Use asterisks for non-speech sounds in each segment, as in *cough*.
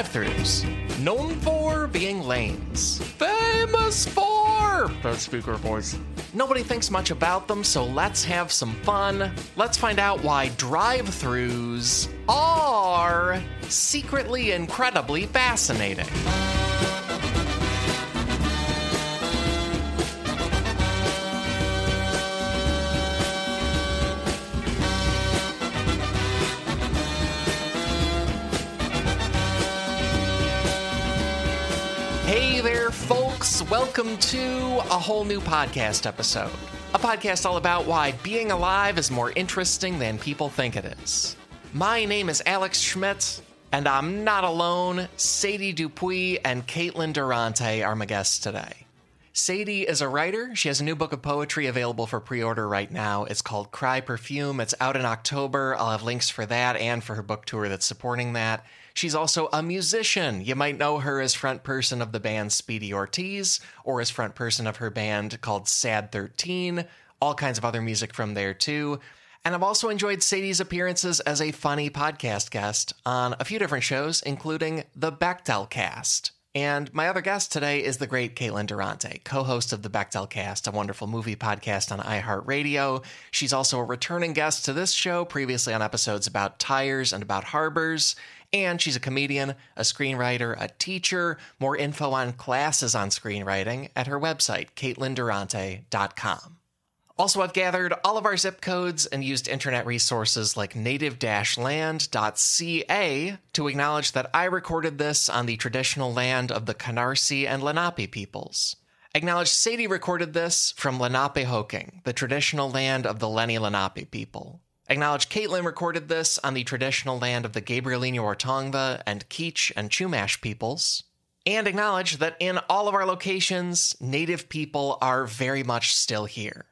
drive throughs, known for being lanes, famous for speaker voice. Nobody thinks much about them, so let's have some fun. Let's find out why drive throughs are secretly incredibly fascinating. Welcome to a whole new podcast episode. A podcast all about why being alive is more interesting than people think it is. My name is Alex Schmidt, and I'm not alone. Sadie Dupuis and Caitlin Durante are my guests today. Sadie is a writer. She has a new book of poetry available for pre order right now. It's called Cry Perfume. It's out in October. I'll have links for that and for her book tour that's supporting that. She's also a musician. You might know her as front person of the band Speedy Ortiz or as front person of her band called Sad 13. All kinds of other music from there too. And I've also enjoyed Sadie's appearances as a funny podcast guest on a few different shows, including the Bechdel Cast. And my other guest today is the great Caitlin Durante, co host of the Bechdel Cast, a wonderful movie podcast on iHeartRadio. She's also a returning guest to this show, previously on episodes about tires and about harbors. And she's a comedian, a screenwriter, a teacher. More info on classes on screenwriting at her website, CaitlinDurante.com. Also, I've gathered all of our zip codes and used internet resources like native-land.ca to acknowledge that I recorded this on the traditional land of the Canarsie and Lenape peoples. Acknowledge Sadie recorded this from Lenapehoking, the traditional land of the Lenni Lenape people. Acknowledge Caitlin recorded this on the traditional land of the Gabrielino Ortongva and Kizh and Chumash peoples. And acknowledge that in all of our locations, Native people are very much still here.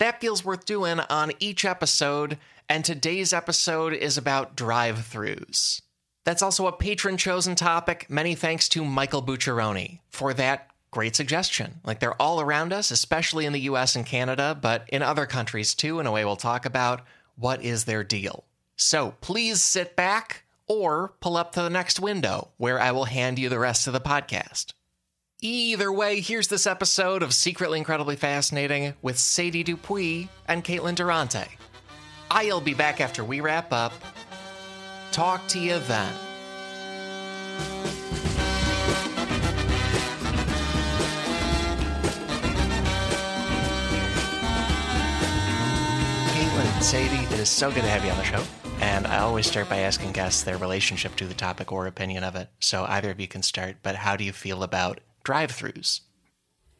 That feels worth doing on each episode, and today's episode is about drive throughs. That's also a patron chosen topic. Many thanks to Michael Bucciaroni for that great suggestion. Like they're all around us, especially in the US and Canada, but in other countries too, in a way we'll talk about what is their deal. So please sit back or pull up to the next window where I will hand you the rest of the podcast. Either way, here's this episode of Secretly Incredibly Fascinating with Sadie Dupuis and Caitlin Durante. I'll be back after we wrap up. Talk to you then. Sadie, it is so good to have you on the show. And I always start by asking guests their relationship to the topic or opinion of it. So either of you can start, but how do you feel about drive throughs?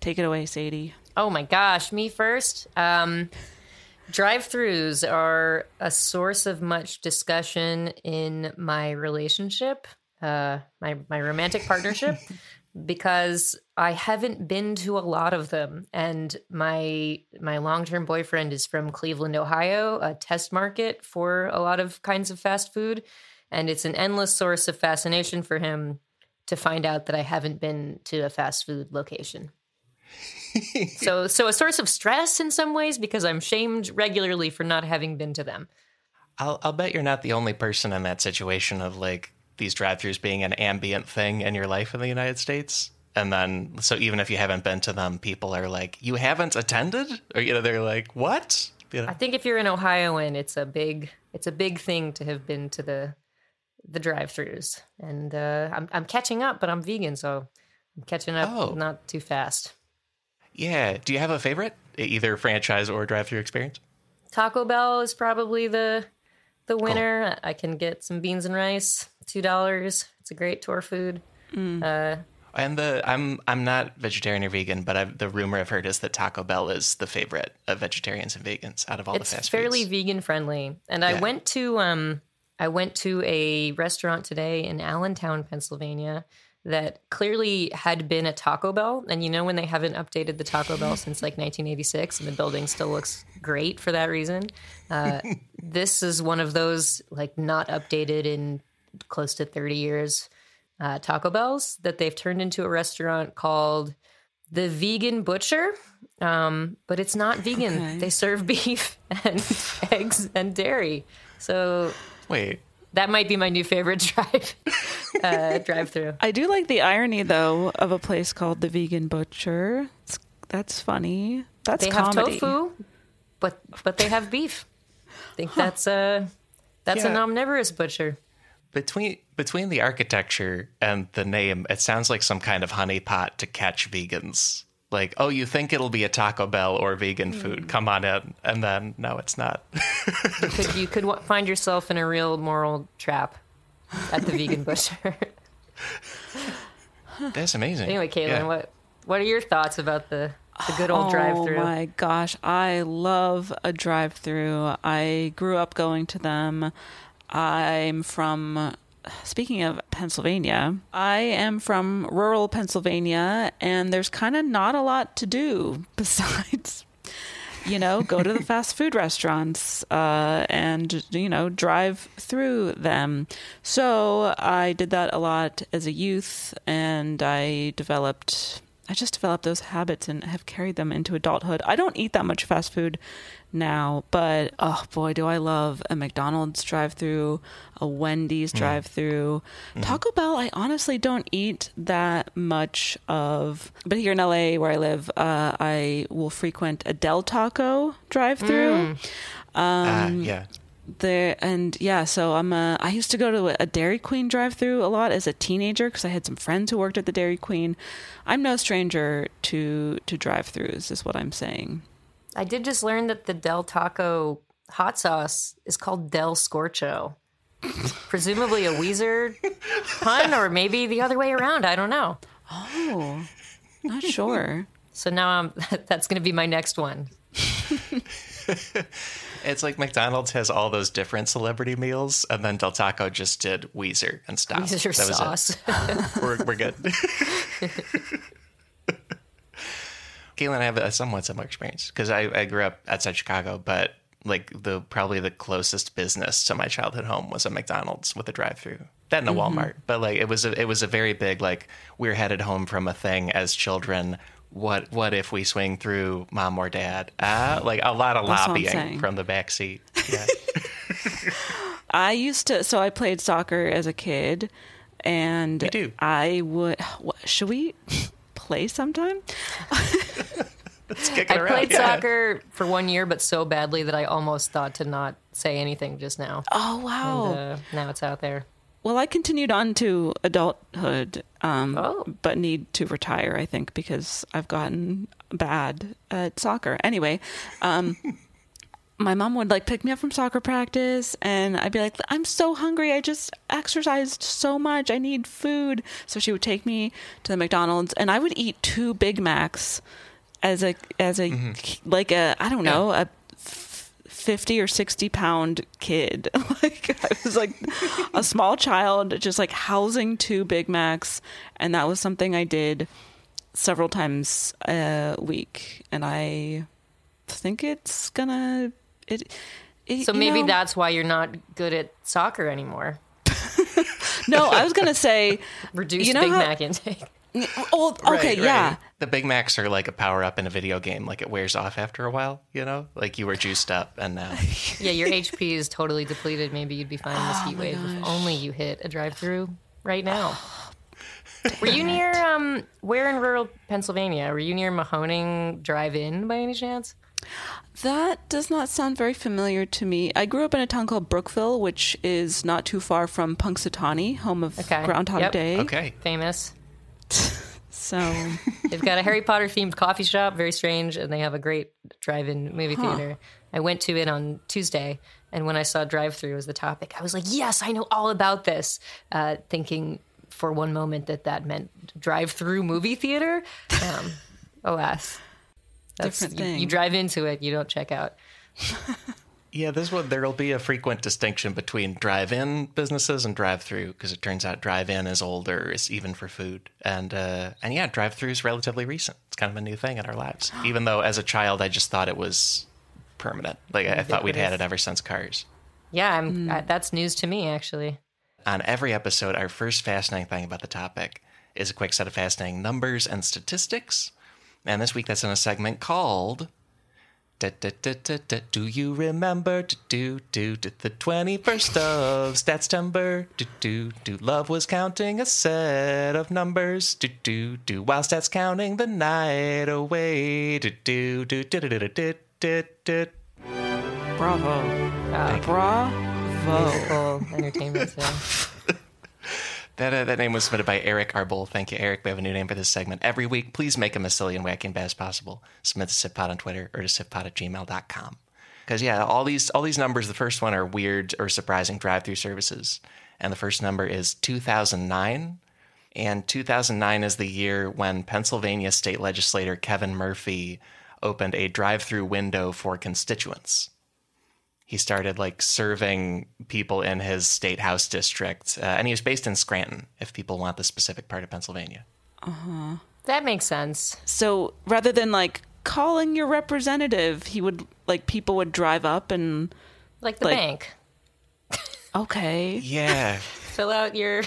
Take it away, Sadie. Oh my gosh, me first. Um, drive throughs are a source of much discussion in my relationship, uh, my, my romantic partnership, *laughs* because I haven't been to a lot of them. And my my long term boyfriend is from Cleveland, Ohio, a test market for a lot of kinds of fast food. And it's an endless source of fascination for him to find out that I haven't been to a fast food location. *laughs* so so a source of stress in some ways because I'm shamed regularly for not having been to them. I'll, I'll bet you're not the only person in that situation of like these drive-throughs being an ambient thing in your life in the United States. And then, so even if you haven't been to them, people are like, "You haven't attended," or you know, they're like, "What?" You know? I think if you're an Ohioan, it's a big it's a big thing to have been to the the drive-throughs, and uh, I'm I'm catching up, but I'm vegan, so I'm catching up Oh. not too fast. Yeah. Do you have a favorite, either franchise or drive-through experience? Taco Bell is probably the the winner. I can get some beans and rice, two dollars. It's a great tour food. Uh, And the I'm I'm not vegetarian or vegan, but I've, the rumor I've heard is that Taco Bell is the favorite of vegetarians and vegans out of all it's the fast foods. It's fairly vegan friendly. And I went to um I went to a restaurant today in Allentown, Pennsylvania that clearly had been a Taco Bell. And you know when they haven't updated the Taco Bell since like 1986 and the building still looks great for that reason. Uh, *laughs* this is one of those like not updated in close to 30 years uh, Taco Bells that they've turned into a restaurant called the Vegan Butcher. Um, but it's not vegan. Okay. They serve *laughs* beef and *laughs* eggs and dairy. So Wait, that might be my new favorite *laughs* drive uh, drive-through. I do like the irony though of a place called the Vegan Butcher. It's, that's funny. That's They have tofu, but but they have beef. I think that's a that's an omnivorous butcher. Between between the architecture and the name, it sounds like some kind of honeypot to catch vegans. Like, oh, you think it'll be a Taco Bell or vegan hmm. food? Come on in, and then no, it's not. You could you could wa- find yourself in a real moral trap at the vegan butcher. *laughs* That's amazing. anyway, Caitlin, Yeah. what what are your thoughts about the the good old drive-through? Oh my gosh, I love a drive-through. I grew up going to them. I'm from speaking of Pennsylvania, I am from rural Pennsylvania and there's kind of not a lot to do *laughs* besides you know, go to the *laughs* fast food restaurants uh, and, you know, drive through them. So I did that a lot as a youth and I developed, I just developed those habits and have carried them into adulthood. I don't eat that much fast food now, but oh boy, do I love a McDonald's drive through, a Wendy's drive through. Taco Bell, I honestly don't eat that much of. But here in LA, where I live, uh, I will frequent a Del Taco drive through. Ah, yeah. There and yeah, so I'm a. I used to go to a Dairy Queen drive-through a lot as a teenager because I had some friends who worked at the Dairy Queen. I'm no stranger to to drive-throughs, is what I'm saying. I did just learn that the Del Taco hot sauce is called Del Scorcho. *laughs* Presumably a Weezer pun, or maybe the other way around. I don't know. Oh, not sure. *laughs* So now I'm, *laughs* that's going to be my next one. It's like McDonald's has all those different celebrity meals, and then Del Taco just did Weezer and stopped. Weezer that was sauce. *laughs* We're, we're good. *laughs* Caitlin, I have a somewhat similar experience because I, I grew up outside Chicago, but like the probably the closest business to my childhood home was a McDonald's with a drive-through. That and a mm-hmm. Walmart, but like it was a, it was a very big like we're headed home from a thing as children. What what if we swing through mom or dad? Ah, like a lot of That's lobbying from the back seat. Yeah. *laughs* I used to. So I played soccer as a kid, and Me too. I would. What, should we play sometime? Let's kick it I around. played Yeah. soccer for one year, but so badly that I almost thought to not say anything just now. Oh wow! Uh, now it's out there. Well, I continued on to adulthood, um, Oh. but need to retire, I think, because I've gotten bad at soccer. Anyway, um, *laughs* my mom would like pick me up from soccer practice, and I'd be like, I'm so hungry. I just exercised so much. I need food. So she would take me to the McDonald's, and I would eat two Big Macs as a as a like a I don't know a 50 or 60 pound kid. *laughs* like I was like a small child just like housing two Big Macs and that was something I did several times a week and I think it's gonna it, it So maybe know- that's why you're not good at soccer anymore. *laughs* No, I was gonna say *laughs* reduce You know Big how- Mac intake. oh okay, Right, right. Yeah. The Big Macs are like a power up in a video game. Like it wears off after a while, you know? Like you were juiced up and now. *laughs* Yeah, your HP is totally depleted. Maybe you'd be fine in this Oh heat wave if only you hit a drive-through right now. *sighs* Were you near um where in rural Pennsylvania? Were you near Mahoning Drive-In by any chance? That does not sound very familiar to me. I grew up in a town called Brookville, which is not too far from Punxsutawney, home of Okay. Groundhog Yep. Day. Okay. Famous. *laughs* So *laughs* They've got a Harry Potter themed coffee shop, very strange, and they have a great drive-in movie theater. I went to it on Tuesday, and when I saw drive-through as the topic, I was like, "Yes, I know all about this." Uh, thinking for one moment that that meant drive-through movie theater. Um, *laughs* alas, That's, Different you, you drive into it, you don't check out. *laughs* Yeah, this one there'll be a frequent distinction between drive-in businesses and drive-through because it turns out drive-in is older, is even for food, and uh, and yeah, drive-through is relatively recent. It's kind of a new thing in our lives. *gasps* Even though as a child I just thought it was permanent. Like I thought we'd had it ever since cars. Yeah, I'm, uh, that's news to me actually. On every episode, our first fascinating thing about the topic is a quick set of fascinating numbers and statistics. And this week, that's in a segment called Da, da, da, da, da. Do you remember do, do, do, do, the 21st of Statsember? Do, do, do. Love was counting a set of numbers. Do, do, do. While Stats counting the night away. Do, do, do, do, do, do, do, do, do. Bravo. Uh, Bravo. musical entertainment. So. That, uh, that name was submitted by Eric Arbol. Thank you, Eric. We have a new name for this segment every week. Please make them as silly and wacky and bad as possible. Submit to SIPPOD on Twitter or to SIPPOD at gmail.com. Because, yeah, all these, all these numbers, the first one are weird or surprising drive through services. And the first number is 2009. And 2009 is the year when Pennsylvania state legislator Kevin Murphy opened a drive through window for constituents he started like serving people in his state house district uh, and he was based in scranton if people want the specific part of pennsylvania That makes sense. So rather than like calling your representative, he would like people would drive up and Like the Like- bank. *laughs* okay. yeah *laughs* Fill out your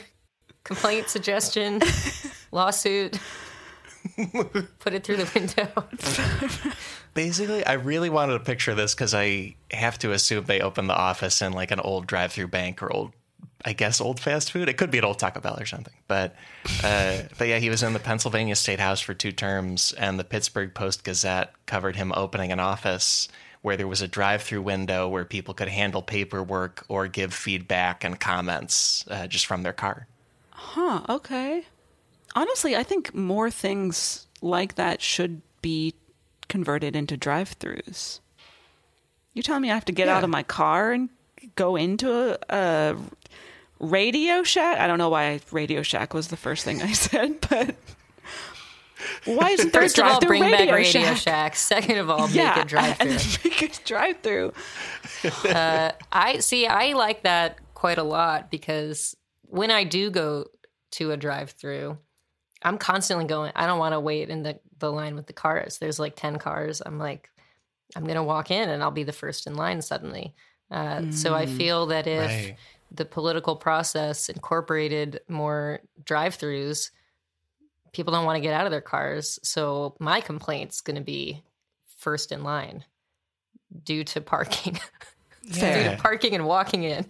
complaint, suggestion, *laughs* lawsuit. Put it through the window. Basically i really wanted to picture this because i have to assume they opened the office in like an old drive-through bank or old i guess old fast food. It could be an old taco bell or something. But uh, but yeah he was in the pennsylvania state house for two terms and the pittsburgh post gazette covered him opening an office where there was a drive-through window where people could handle paperwork or give feedback and comments uh, just from their car. Huh, okay. Honestly, I think more things like that should be converted into drive-throughs. You telling me I have to get Yeah. out of my car and go into a, a Radio Shack? I don't know why Radio Shack was the first thing I *laughs* said, but why isn't there First a of all, drive-through bring Radio, back Radio Shack? Shack. Second of all, Yeah, *laughs* make a drive and through. then make a drive-through. Uh, I see. I like that quite a lot because when I do go to a drive-through, I'm constantly going. I don't want to wait in the the line with the cars. There's like ten cars. I'm like, I'm gonna walk in and I'll be the first in line suddenly. Uh, So I feel that if Right. the political process incorporated more drive-throughs, people don't want to get out of their cars. So my complaint's going to be first in line due to parking. *laughs* due to parking and walking in.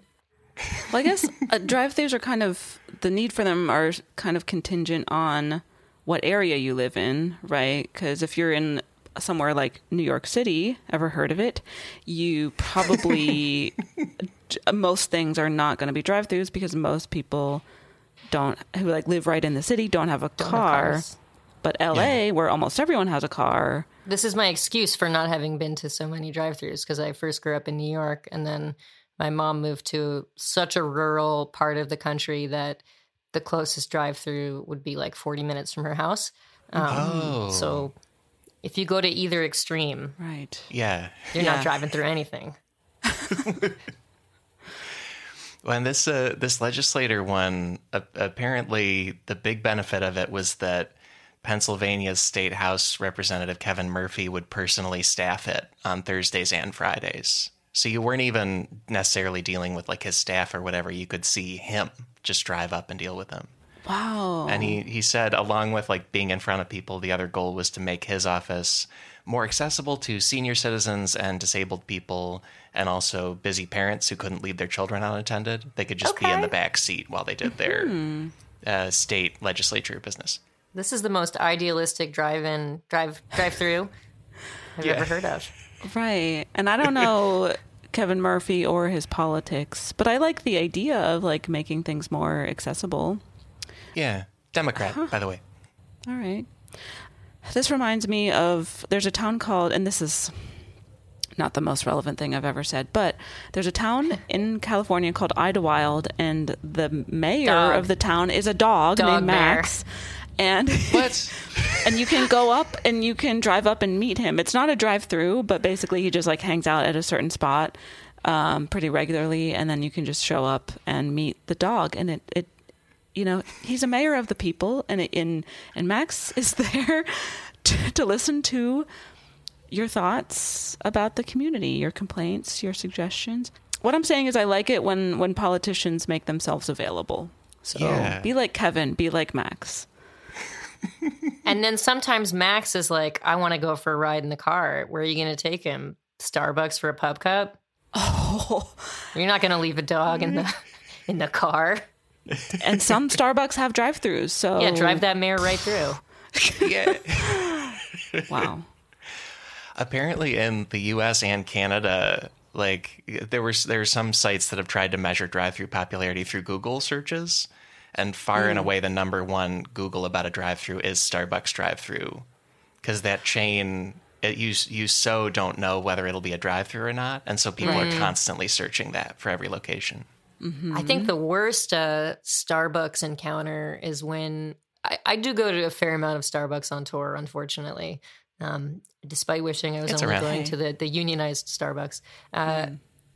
Well, I guess uh, drive-throughs are kind of the need for them are kind of contingent on what area you live in, right? Because if you're in somewhere like New York City, ever heard of it? You probably *laughs* most things are not going to be drive-throughs because most people don't who like live right in the city don't have a Don't car. cars. But LA, where almost everyone has a car, This is my excuse for not having been to so many drive-throughs because I first grew up in New York and then my mom moved to such a rural part of the country that the closest drive-through would be like 40 minutes from her house. Um, Oh. So if you go to either extreme, right? Yeah. you're Yeah. not driving through anything. *laughs* Well, and this uh, this legislator one, uh, apparently the big benefit of it was that Pennsylvania's state house representative Kevin Murphy would personally staff it on Thursdays and Fridays. So you weren't even necessarily dealing with like his staff or whatever. You could see him just drive up and deal with them. Wow. And he, he said, along with like being in front of people, the other goal was to make his office more accessible to senior citizens and disabled people, and also busy parents who couldn't leave their children unattended. They could just be in the back seat while they did their Hmm. uh, state legislature business. This is the most idealistic drive-in drive drive-through *laughs* I've Yeah. ever heard of. Right. And I don't know *laughs* Kevin Murphy or his politics, but I like the idea of like making things more accessible. Yeah, Democrat, by the way. All right. This reminds me of there's a town called, and this is not the most relevant thing I've ever said, but there's a town in California called Idlewild, and the mayor Dog. of the town is a dog, Dog named mayor. Max. And What? *laughs* and you can go up and you can drive up and meet him. It's not a drive through, but basically he just like hangs out at a certain spot um, pretty regularly, and then you can just show up and meet the dog. And it, it you know, he's a mayor of the people, and it, in and Max *laughs* is there to, to listen to your thoughts about the community, your complaints, your suggestions. What I'm saying is, I like it when when politicians make themselves available. So Yeah. be like Kevin, be like Max. And then sometimes Max is like, I want to go for a ride in the car. Where are you going to take him? Starbucks for a pup cup? Oh, You're not going to leave a dog in the *laughs* in the car. and some Starbucks have drive-throughs. So Yeah, drive that mare right through. Yeah. *laughs* Wow. Apparently, in the U.S. and Canada, like there was there are some sites that have tried to measure drive-through popularity through Google searches, and far and away the number one Google about a drive-through is Starbucks drive-through, because that chain. It, you you so don't know whether it'll be a drive-through or not, and so people are constantly searching that for every location. I think the worst uh, Starbucks encounter is when I, I do go to a fair amount of Starbucks on tour, unfortunately. Um, despite wishing I was It's only around. going to the, the unionized Starbucks. Uh,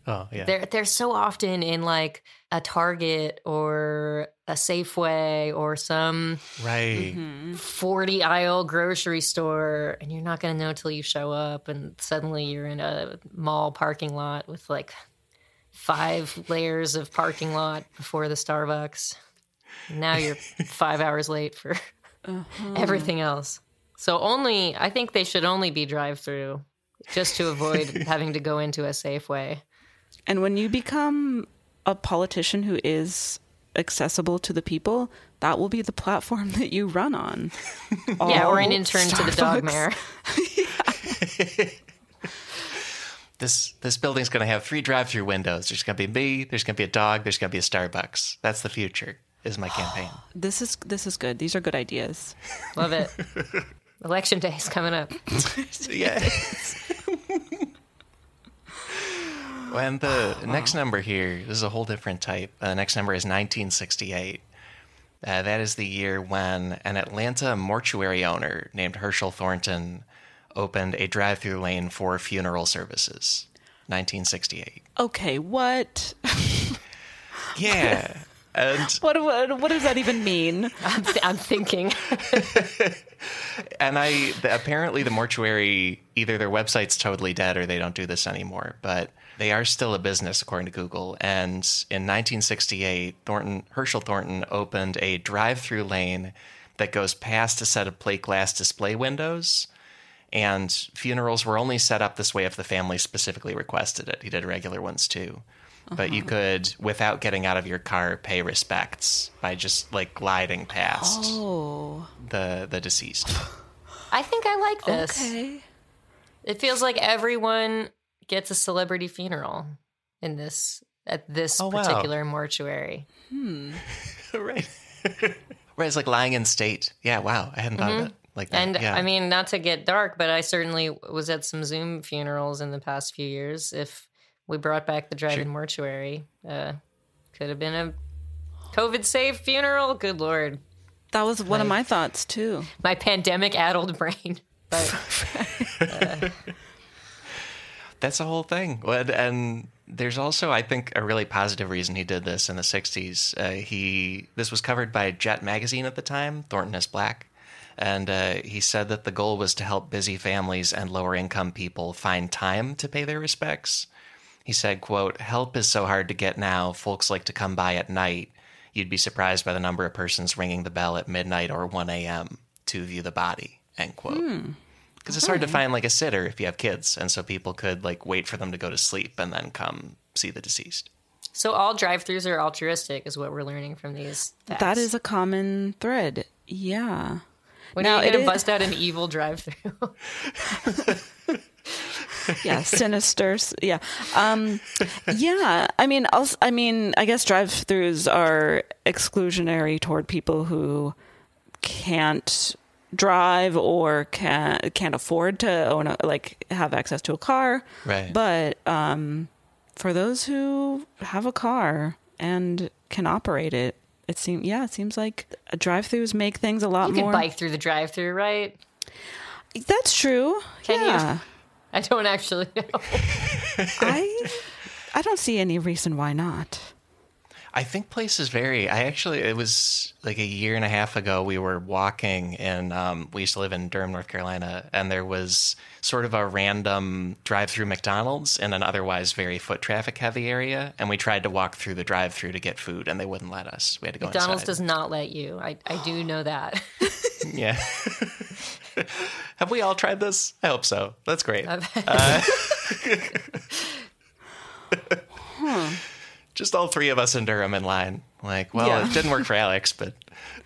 Oh yeah, They're they're so often in like a Target or a Safeway or some right. Mm-hmm. forty aisle grocery store, and you're not gonna know till you show up, and suddenly you're in a mall parking lot with like five layers of parking lot before the Starbucks. Now you're *laughs* five hours late for uh-huh. everything else. So only I think they should only be drive through, just to avoid *laughs* having to go into a Safeway. And when you become a politician who is accessible to the people, that will be the platform *laughs* that you run on. *laughs* Yeah, or an All intern to the dog mayor. mare. *laughs* This this building's going to have three drive-through windows. There's going to be me. There's going to be a dog. There's going to be a Starbucks. That's the future. Is my *gasps* campaign. This is this is good. These are good ideas. Love it. Election day is coming up. yeah. And the next number here this is a whole different type. Uh, the next number is 1968. Uh, that is the year when an Atlanta mortuary owner named Herschel Thornton opened a drive-through lane for funeral services. 1968. Okay, what? *laughs* Yeah. And What what, what does that even mean? I'm, th- I'm thinking. *laughs* and I the, apparently the mortuary either their website's totally dead or they don't do this anymore, but they are still a business according to Google. And in 1968, Thornton Herschel Thornton opened a drive-through lane that goes past a set of plate glass display windows. And funerals were only set up this way if the family specifically requested it. He did regular ones too. But you could, without getting out of your car, pay respects by just like gliding past Oh, the the deceased. I think I like this. okay. It feels like everyone gets a celebrity funeral in this at this Oh, wow. particular mortuary. *laughs* right. *laughs* right. It's like lying in state. Yeah. Wow. I hadn't thought of it like that. Mm-hmm. And yeah. I mean, not to get dark, but I certainly was at some Zoom funerals in the past few years. If we brought back the drive-in Sure. mortuary, uh, could have been a COVID-safe funeral. Good lord, That was one of my thoughts too. my pandemic-addled brain. *laughs* But *laughs* That's the whole thing. And, and there's also, I think, a really positive reason he did this in the '60s. Uh, he this was covered by Jet magazine at the time. Thornton is black, and uh, he said that the goal was to help busy families and lower income people find time to pay their respects. He said, "quote Help is so hard to get now. Folks like to come by at night. You'd be surprised by the number of persons ringing the bell at midnight or 1 a.m. to view the body." End quote. Hmm. Because it's hard to find like a sitter if you have kids, and so people could like wait for them to go to sleep and then come see the deceased. so all drive-throughs are altruistic, is what we're learning from these. Facts. That is a common thread. Yeah. When Now, are you it going to is- bust out an evil drive-through? *laughs* *laughs* *laughs* Yeah, sinister. Yeah. Um yeah, I mean also, I mean, I guess drive-throughs are exclusionary toward people who can't drive or can't can't afford to own a, like have access to a car. Right. But um for those who have a car and can operate it, it seems yeah, it seems like drive-throughs make things a lot you can more. bike through the drive-through, right? That's true. Can you? I don't actually know. *laughs* I I don't see any reason why not. I think places vary. I actually, it was like a year and a half ago, we were walking and um, we used to live in Durham, North Carolina, and there was sort of a random drive through McDonald's in an otherwise very foot traffic heavy area. And we tried to walk through the drive through to get food, and they wouldn't let us. We had to go McDonald's inside. does not let you. I, I do *gasps* know that. Yeah. *laughs* Have we all tried this? I hope so. That's great. Uh, *laughs* *laughs* Just all three of us in Durham in line. Like, well, Yeah. it didn't work for Alex, but *laughs*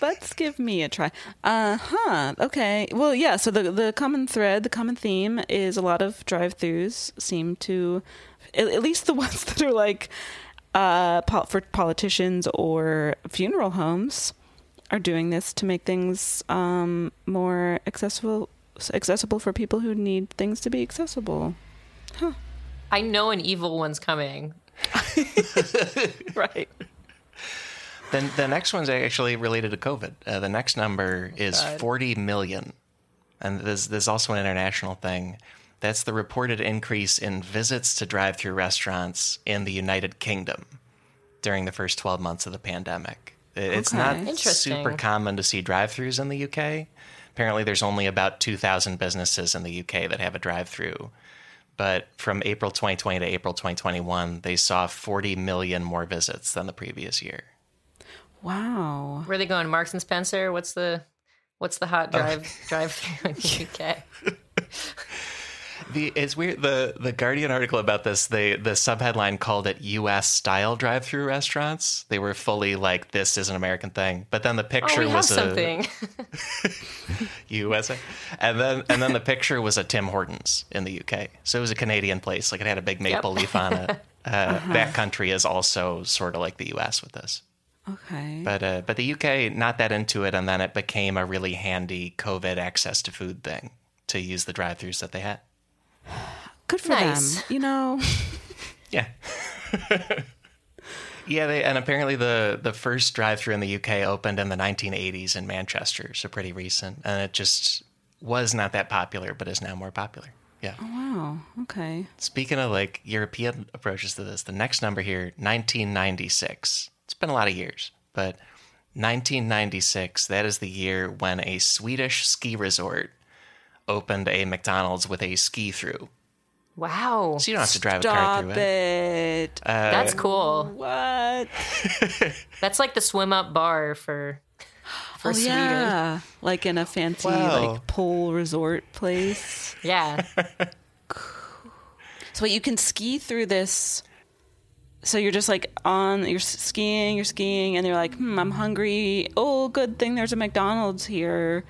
Let's give me a try. Uh huh. Okay. Well, yeah. So the the common thread, the common theme is a lot of drive-throughs seem to, at, at least the *laughs* ones that are like, uh, pol- for politicians or funeral homes, are doing this to make things um more accessible accessible for people who need things to be accessible. I know an evil one's coming. *laughs* Right. then the next one's actually related to COVID. Uh, the next number is God. 40 million. And there's, there's also an international thing. That's the reported increase in visits to drive through restaurants in the United Kingdom during the first 12 months of the pandemic. It's not Okay. Interesting. super common to see drive throughs in the UK. Apparently, there's only about 2,000 businesses in the UK that have a drive through. But from April 2020 to April 2021, they saw 40 million more visits than the previous year. Wow. Where are they going? Marks and Spencer? What's the what's the hot oh. drive drive through in the UK? *laughs* The it's weird. The the Guardian article about this, they the subheadline called it U.S. style drive-through restaurants. They were fully like, "This is an American thing," but then the Oh, picture we have was a something. *laughs* USA, and then and then the picture was a Tim Hortons in the UK. So it was a Canadian place. Like it had a big maple leaf on it. *laughs* Uh, That country is also sort of like the U.S. with this. Okay. But uh, but the UK not that into it, and then it became a really handy COVID access to food thing to use the drive-throughs that they had. Good for Nice. them. You know. *laughs* Yeah. *laughs* yeah, they and apparently the the first drive-through in the UK opened in the 1980s in Manchester, so pretty recent, and it just was not that popular, but is now more popular. Yeah. Oh, wow. Okay. Speaking of like European approaches to this, the next number here, 1996. It's been a lot of years, but 1996, that is the year when a Swedish ski resort opened a McDonald's with a ski through. Wow. So you don't have to drive a car Stop through it. it. That's cool. What? *laughs* That's like the swim up bar for for oh Sweden. yeah, like in a fancy Wow. like pool resort place. Yeah. *laughs* So wait, you can ski through this. So you're just like on, you're s- skiing, you're skiing, and you're like, hmm, I'm hungry. Oh, good thing there's a McDonald's here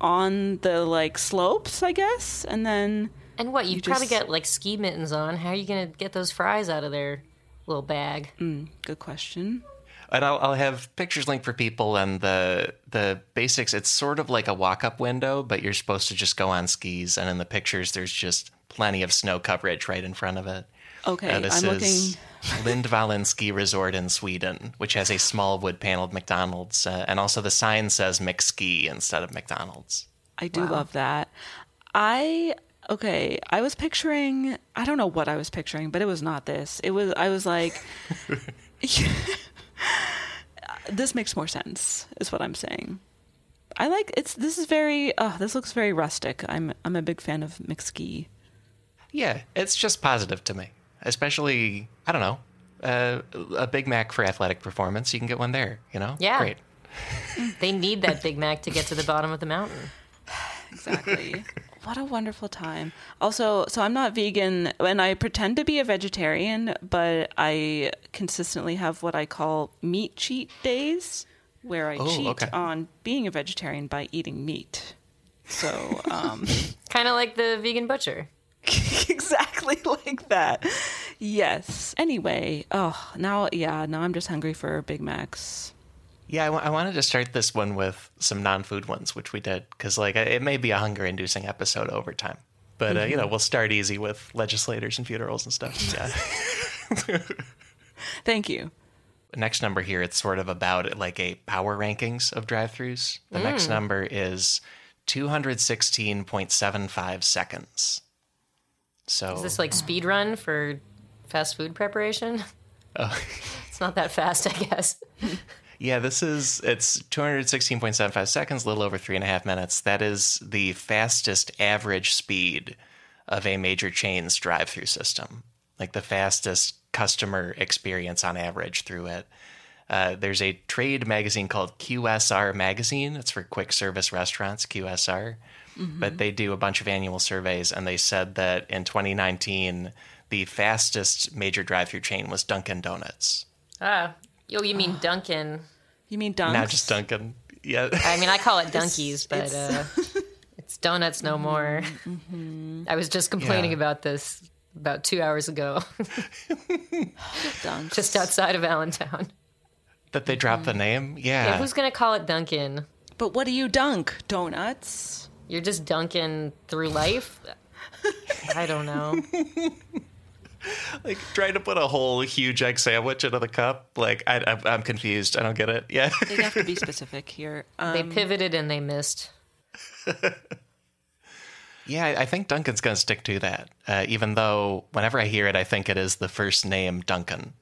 on the like slopes, I guess. And then And what, you, You probably just- get like ski mittens on. How are you going to get those fries out of their little bag? good question. And I'll, I'll have pictures linked for people and the the basics. It's sort of like a walk up window, but you're supposed to just go on skis. And in the pictures, there's just plenty of snow coverage right in front of it. Okay, Uh, this I'm is looking. *laughs* Lindvallen Ski Resort in Sweden, which has a small wood paneled McDonald's, uh, and also the sign says McSki instead of McDonald's. I do love that. I okay. I was picturing. I don't know what I was picturing, but it was not this. It was. I was like, *laughs* *laughs* this makes more sense. Is what I'm saying. I like it's. This is very. Oh, this looks very rustic. I'm. I'm a big fan of McSki. Yeah, it's just positive to me, especially I don't know. Uh, a Big Mac for athletic performance, you can get one there. You know, Yeah. great. *laughs* They need that Big Mac to get to the bottom of the mountain. *sighs* Exactly. what a wonderful time. Also, so I'm not vegan and I pretend to be a vegetarian, but I consistently have what I call meat cheat days where I Oh, cheat okay. on being a vegetarian by eating meat. So, um *laughs* Kind of like the vegan butcher. *laughs* exactly like that. Yes. Anyway, oh, now yeah, now I'm just hungry for Big Macs. Yeah, I wanted to start this one with some non-food ones, which we did, because like it may be a hunger-inducing episode over time. But uh, you know, we'll start easy with legislators and funerals and stuff. *laughs* Yeah. Thank you. next number here, it's sort of about like a power rankings of drive-throughs. The next number is 216.75 seconds. So Is this like speed run for fast food preparation? *laughs* Oh. *laughs* it's not that fast, I guess. *laughs* Yeah, this is it's 216.75 seconds, a little over three and a half minutes. That is the fastest average speed of a major chain's drive-through system, like the fastest customer experience on average through it. Uh, there's a trade magazine called QSR Magazine. It's for quick service restaurants, QSR. But they do a bunch of annual surveys, and they said that in 2019, the fastest major drive-through chain was Dunkin' Donuts. Ah, oh, you mean Dunkin'? You mean dunks? Not just Dunkin'. Yeah. I mean, I call it *laughs* Dunkies, but uh, it's donuts no more. I was just complaining Yeah. about this about two hours ago, *laughs* *laughs* just outside of Allentown. That they dropped the name. Yeah. Yeah, who's gonna call it Dunkin'? But what do you dunk? Donuts? You're just dunking through life. I don't know. *laughs* like trying to put a whole huge egg sandwich into the cup. Like I, I'm, I'm confused. I don't get it. Yeah. They have to be *laughs* specific here. Um, They pivoted and they missed. *laughs* yeah. I I think Dunkin's gonna stick to that. Uh, even though whenever I hear it, I think it is the first name Duncan.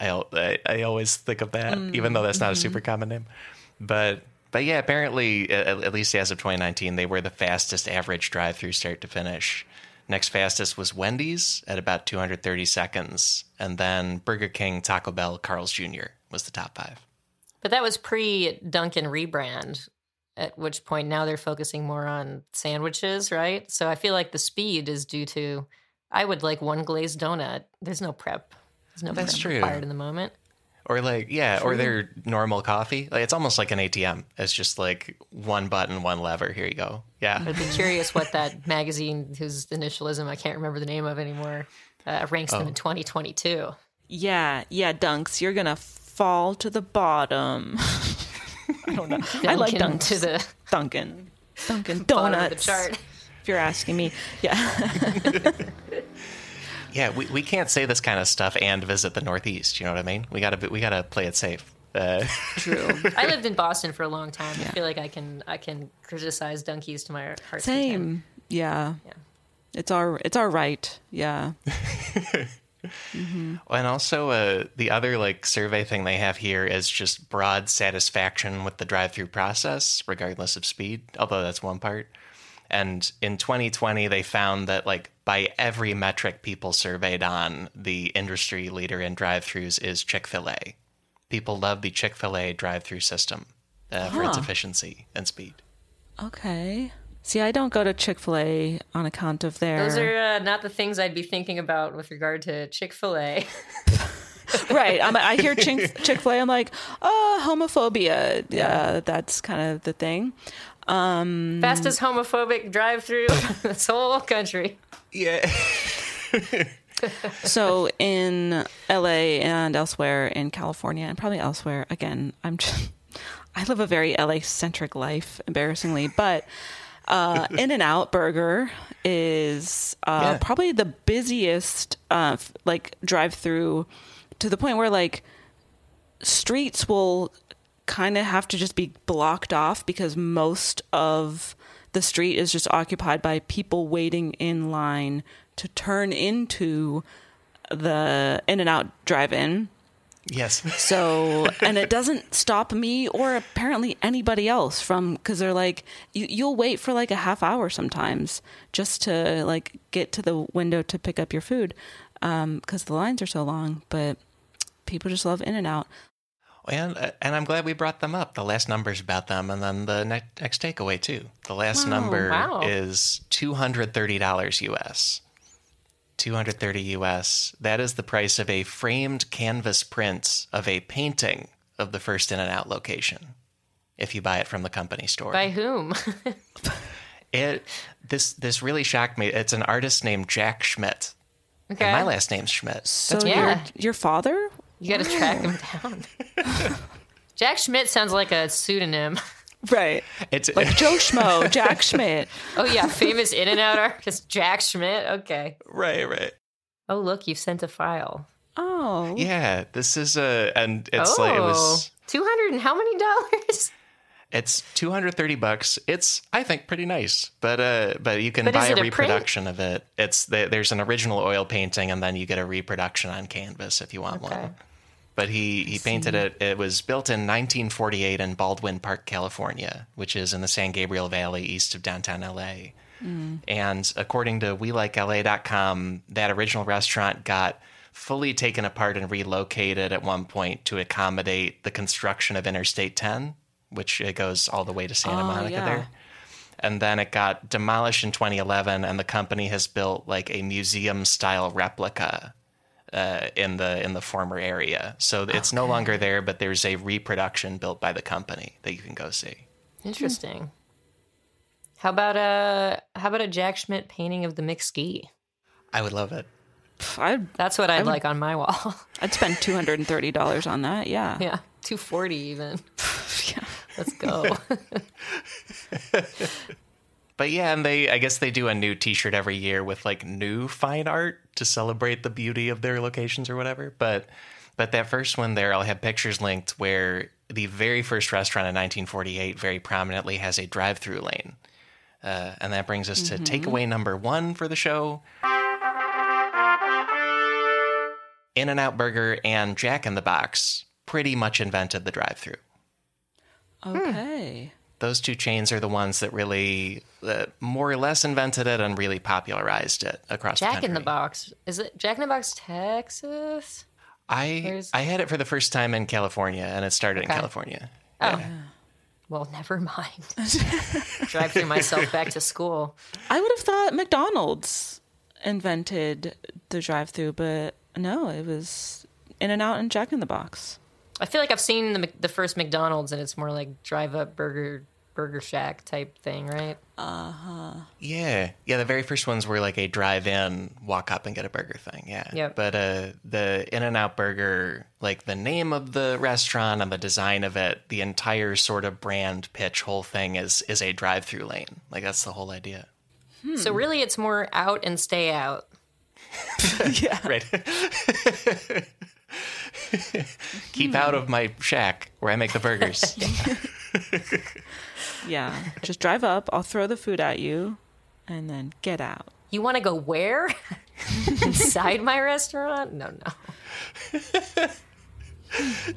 I I, I always think of that, even though that's not a mm-hmm. super common name. But but yeah, apparently at, at least as of 2019, they were the fastest average drive-through start to finish. Next fastest was Wendy's at about 230 seconds, and then Burger King, Taco Bell, Carl's Jr. was the top five. But that was pre Dunkin' rebrand, at which point now they're focusing more on sandwiches, right? So I feel like the speed is due to I would like one glazed donut. There's no prep. There's no That's true. required in the moment. Or like, yeah, or their normal coffee. Like it's almost like an ATM. It's just like one button, one lever. Here you go. Yeah. I'd be curious what that *laughs* magazine, whose initialism I can't remember the name of anymore, uh, ranks Oh. them in 2022. yeah, yeah, dunks. You're gonna fall to the bottom. *laughs* I don't know. I like Dunkin' dunks. to the Dunkin'. Dunkin' *laughs* bottom Donuts. of the chart. If you're asking me, yeah. Yeah, we, we can't say this kind of stuff and visit the Northeast. You know what I mean? We gotta we gotta play it safe. Uh, True. I lived in Boston for a long time. I feel like I can I can criticize Dunkies to my heart's content. Same. Yeah. Yeah. It's our it's our right. Yeah. *laughs* and also, uh, the other like survey thing they have here is just broad satisfaction with the drive-through process, regardless of speed. Although that's one part. And in 2020, they found that like by every metric people surveyed on, the industry leader in drive-throughs is Chick-fil-A. People love the Chick-fil-A drive-through system uh, for its efficiency and speed. Okay. See, I don't go to Chick Fil A on account of their. Those are uh, not the things I'd be thinking about with regard to Chick Fil A. *laughs* right. I'm, I hear Chick *laughs* Fil A. I'm like, oh, homophobia. Yeah, that's kind of the thing. Fastest homophobic drive-through in *laughs* this whole country. Yeah. So in LA and elsewhere in California and probably elsewhere, again, I'm just, *laughs* I live a very LA centric life, embarrassingly, but uh, *laughs* In and Out Burger is uh, Yeah. probably the busiest, uh, like drive through to the point where like streets will kind of have to just be blocked off because most of the street is just occupied by people waiting in line to turn into the in and out drive in Yes. *laughs* so and it doesn't stop me or apparently anybody else from because they're like you, you'll wait for like a half hour sometimes just to like get to the window to pick up your food um, because the lines are so long but people just love in and out And uh, and I'm glad we brought them up. The last numbers about them, and then the ne- next takeaway too. The last Wow. number Wow. is two hundred thirty dollars US. Two hundred thirty US. That is the price of a framed canvas print of a painting of the first In and Out location. If you buy it from the company store, By whom? *laughs* it this this really shocked me. It's an artist named Jack Schmidt. Okay. And my last name's Schmidt. so Yeah. your, your father You got to track him down. *laughs* Jack Schmidt sounds like a pseudonym. right It's like *laughs* joe schmo jack schmidt Oh yeah, famous In and Out artist Jack Schmidt. Okay. right, right. Oh look, you've sent a file. oh Yeah, this is a and it's oh, like it was 200 and how many dollars? It's 230 bucks. It's I think pretty nice. But uh but you can But buy a it a reproduction of it. It's the, there's an original oil painting and then you get a reproduction on canvas if you want Okay. one. But he he painted it. It was built in 1948 in Baldwin Park, California, which is in the San Gabriel Valley east of downtown LA. Mm. And according to WeLikeLA.com, that original restaurant got fully taken apart and relocated at one point to accommodate the construction of Interstate 10, which it goes all the way to Santa Oh, Monica yeah. there. And then it got demolished in 2011, and the company has built like a museum style replica uh, in the in the former area. So it's no longer there, but there's a reproduction built by the company that you can go see. Interesting. How about a how about a Jack Schmidt painting of the McSki? I would love it. I'd, That's what I'd would- like on my wall. *laughs* I'd spend $230 on that. Yeah. *laughs* yeah, two forty even. Yeah. Let's go. *laughs* But yeah, and they I guess they do a new T-shirt every year with like new fine art to celebrate the beauty of their locations or whatever. But but that first one there, I'll have pictures linked where the very first restaurant in 1948 very prominently has a drive-through lane, uh, and that brings us to takeaway number one for the show. In and Out Burger and Jack in the Box pretty much invented the drive-through Okay. Those two chains are the ones that really uh, more or less invented it and really popularized it across the Jack country. in the Box. Is it Jack in the Box, Texas? I Where's- I had it for the first time in California, and it started in California. Oh. *laughs* Well, never mind. *laughs* Drive through myself back to school. I would have thought McDonald's invented the drive-through, but no, it was In and Out and Jack in the Box. I feel like I've seen the the first McDonald's, and it's more like drive up burger burger shack type thing, right? Uh huh. Yeah, yeah. The very first ones were like a drive-in, walk up and get a burger thing. Yeah. Yep. But uh, the In-N-Out Burger, like the name of the restaurant and the design of it, the entire sort of brand pitch, whole thing is is a drive-through lane. Like that's the whole idea. So really, it's more out and stay out. *laughs* yeah. Right. *laughs* Keep out of my shack where I make the burgers. *laughs* Yeah. Just drive up, I'll throw the food at you, and then get out. You want to go where? *laughs* Inside my restaurant? No, no.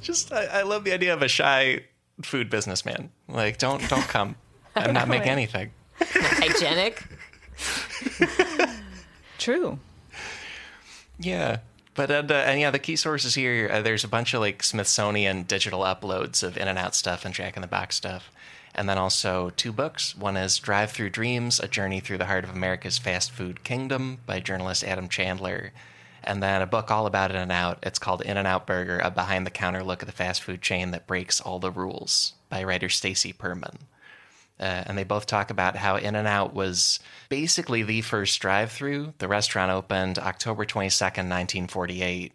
Just I, I love the idea of a shy food businessman. Like, don't don't come. I'm not making anything. Hygienic. *laughs* True. Yeah. But uh, and yeah, the key sources here. Uh, there's a bunch of like Smithsonian digital uploads of In and Out stuff and Jack in the Box stuff, and then also two books. One is Drive Through Dreams: A Journey Through the Heart of America's Fast Food Kingdom by journalist Adam Chandler, and then a book all about In and Out. It's called In and Out Burger: A Behind the Counter Look at the Fast Food Chain That Breaks All the Rules by writer Stacy Perman. Uh, and they both talk about how In N Out was basically the first drive through. The restaurant opened October 22nd, 1948.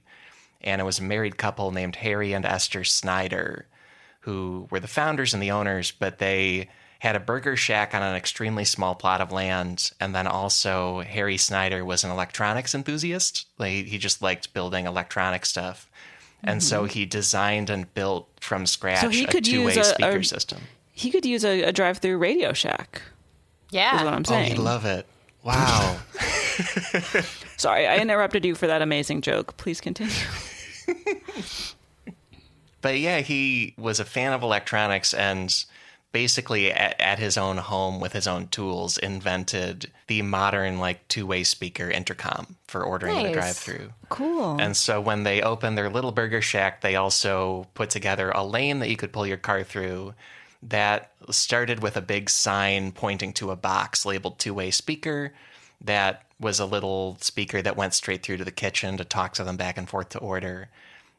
And it was a married couple named Harry and Esther Snyder who were the founders and the owners, but they had a burger shack on an extremely small plot of land. And then also, Harry Snyder was an electronics enthusiast. Like, he just liked building electronic stuff. And so mm-hmm. he designed and built from scratch so he a could two way use a- speaker a- system. He could use a, a drive-through Radio Shack. Yeah. Is what I'm Oh, saying. you'd love it. *laughs* Wow. Sorry, I interrupted you for that amazing joke. Please continue. *laughs* but yeah, he was a fan of electronics and basically at, at his own home with his own tools invented the modern like two-way speaker intercom for ordering the drive-through. Cool. And so when they opened their little burger shack, they also put together a lane that you could pull your car through that started with a big sign pointing to a box labeled two-way speaker that was a little speaker that went straight through to the kitchen to talk to them back and forth to order.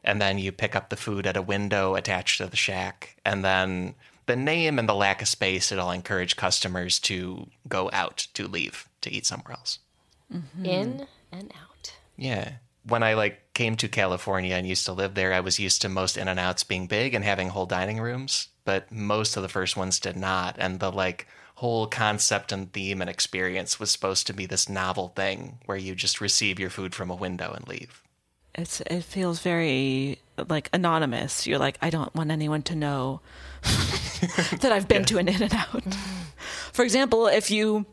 And then you pick up the food at a window attached to the shack. And then the name and the lack of space, it all encourage customers to go out, to leave, to eat somewhere else. Mm-hmm. In and out. Yeah. When I like came to California and used to live there, I was used to most in and outs being big and having whole dining rooms, but most of the first ones did not. And the like whole concept and theme and experience was supposed to be this novel thing where you just receive your food from a window and leave. It's it feels very like anonymous. You're like, I don't want anyone to know *laughs* that I've been to an In and Out. *laughs* For example, if you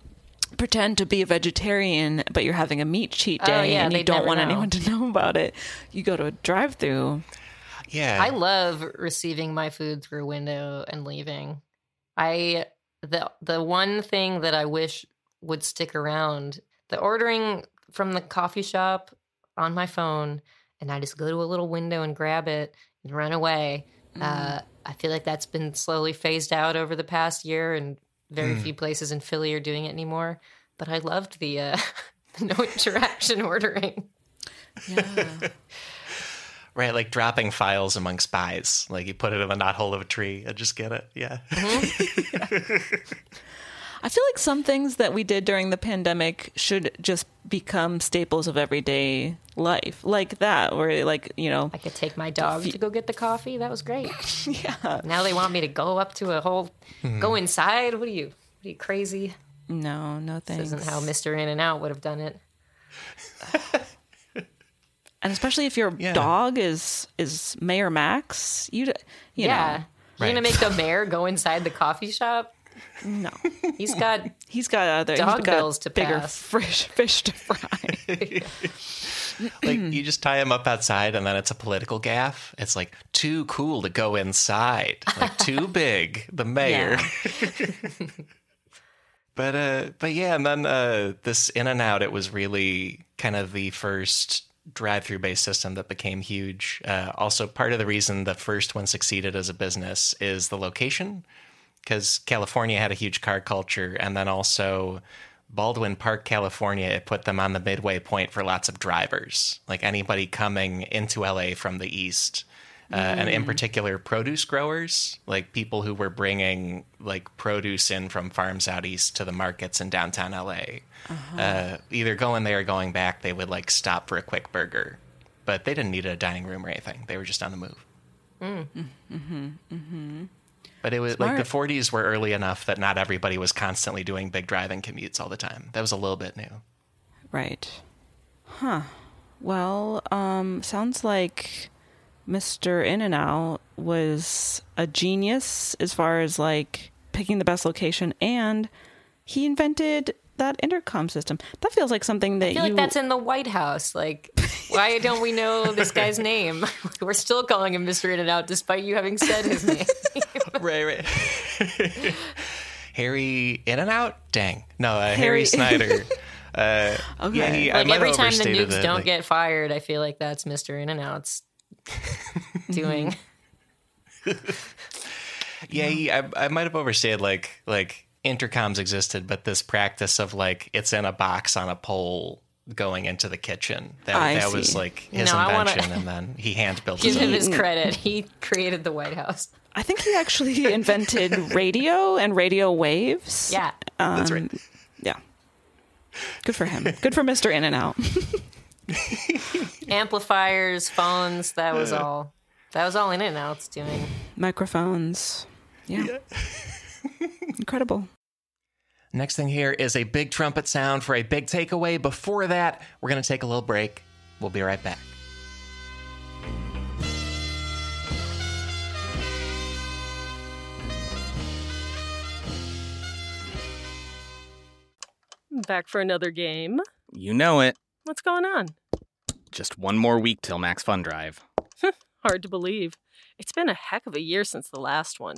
pretend to be a vegetarian but you're having a meat cheat Oh, day yeah, and you don't want know. anyone to know about it, you go to a drive-through. Yeah. I love receiving my food through a window and leaving. I the the one thing that I wish would stick around, the ordering from the coffee shop on my phone and I just go to a little window and grab it and run away. Mm. Uh, I feel like that's been slowly phased out over the past year, and very Mm. few places in Philly are doing it anymore. But I loved the uh, *laughs* no interaction *laughs* ordering. Yeah. Right, like dropping files among spies. Like you put it in the knothole of a tree and just get it. Yeah. *laughs* I feel like some things that we did during the pandemic should just become staples of everyday life, like that, where like you know, I could take my dog to go get the coffee. That was great. *laughs* yeah, Now they want me to go up to a whole, Hmm. go inside. What are you? What are you crazy? no, no This isn't how Mister In and Out would have done it. *laughs* and especially if your Yeah. dog is is Mayor Max, you d- you yeah, know, you're gonna make the *laughs* mayor go inside the coffee shop. No, *laughs* He's got he's got other he's Dog got bills to bigger pass. *laughs* fish fish to fry. *laughs* like you just tie him up outside and then it's a political gaffe. It's like too cool to go inside. Like too big, the mayor. But uh but yeah, and then uh this in and out it was really kind of the first drive-through based system that became huge. Uh also part of the reason the first one succeeded as a business is the location cuz California had a huge car culture and then also Baldwin Park, California, it put them on the midway point for lots of drivers, like anybody coming into LA from the east. Uh, And in mm. particular, produce growers, like people who were bringing like produce in from farms out east to the markets in downtown LA. Uh-huh. uh either going there or going back, they would like stop for a quick burger, but they didn't need a dining room or anything. They were just on the move. Mm. Mm-hmm. Mm-hmm. But it was like the 40s were early enough that not everybody was constantly doing big driving commutes all the time. That was a little bit new. Right. Huh. Well, um, sounds like Mr. In and Out was a genius as far as like picking the best location and he invented that intercom system. That feels like something that I feel you like that's in the White House. Like, why don't we know this *laughs* guy's name? *laughs* We're still calling him Mister In and Out, despite you having said his name. *laughs* right, right. Harry In and Out? Dang. No, uh, Harry. Harry- Snyder. Uh, Okay. Yeah, he, like every time the nukes it, don't like- get fired, I feel like that's Mister In and Out's doing. Yeah, he, I, I might have overstated like like intercoms existed, but this practice of like it's in a box on a pole going into the kitchen that I that was like his No, I wanna- invention, and then he hand built *laughs* Give his him own. his credit. He created the White House. I think he actually *laughs* invented radio and radio waves. Yeah. That's right. Um, yeah. Good for him. Good for Mr. In and Out. *laughs* Amplifiers, phones, that was all. That was all In and Out's doing. Microphones. Yeah. Incredible. Next thing here is a big trumpet sound for a big takeaway. Before that, we're going to take a little break. We'll be right back. Back for another game. You know it. What's going on? Just one more week till Max Fun Drive. *laughs* Hard to believe. It's been a heck of a year since the last one.